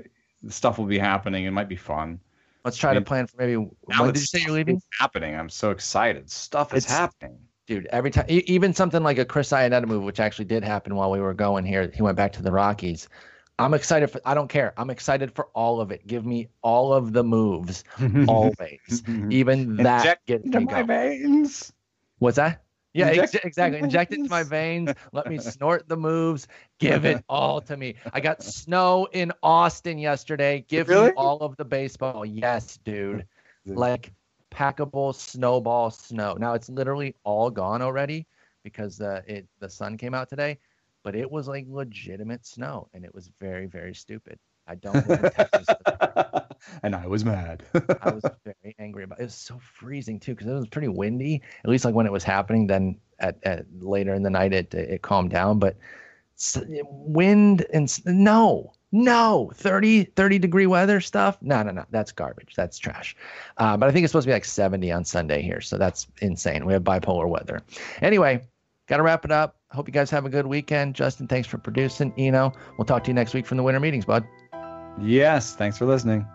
stuff will be happening. It might be fun. Let's try I mean, to plan for maybe. When did you say you're leaving? Happening. I'm so excited. Stuff is it's, happening. Dude, every time, even something like a Chris Iannetta move, which actually did happen while we were going here. He went back to the Rockies. I'm excited for. I don't care. I'm excited for all of it. Give me all of the moves, always. even that Inject gets into my veins. What's that? Yeah, ex- exactly. Inject it into my veins. Let me snort the moves. Give it all to me. I got snow in Austin yesterday. Give really? me all of the baseball. Yes, dude. Like packable snowball snow. Now it's literally all gone already because uh, it the sun came out today, but it was like legitimate snow and it was very very stupid. I don't. Know what Texas. And I was mad. I was very angry about it. It was so freezing too because it was pretty windy. At least like when it was happening. Then at, at later in the night it it calmed down. But wind and no, no 30 30 degree weather stuff. No, no, no. That's garbage. That's trash. Uh, but I think it's supposed to be like 70 on Sunday here, so that's insane. We have bipolar weather. Anyway, got to wrap it up. Hope you guys have a good weekend. Justin, thanks for producing. Eno, we'll talk to you next week from the winter meetings, bud. Yes. Thanks for listening.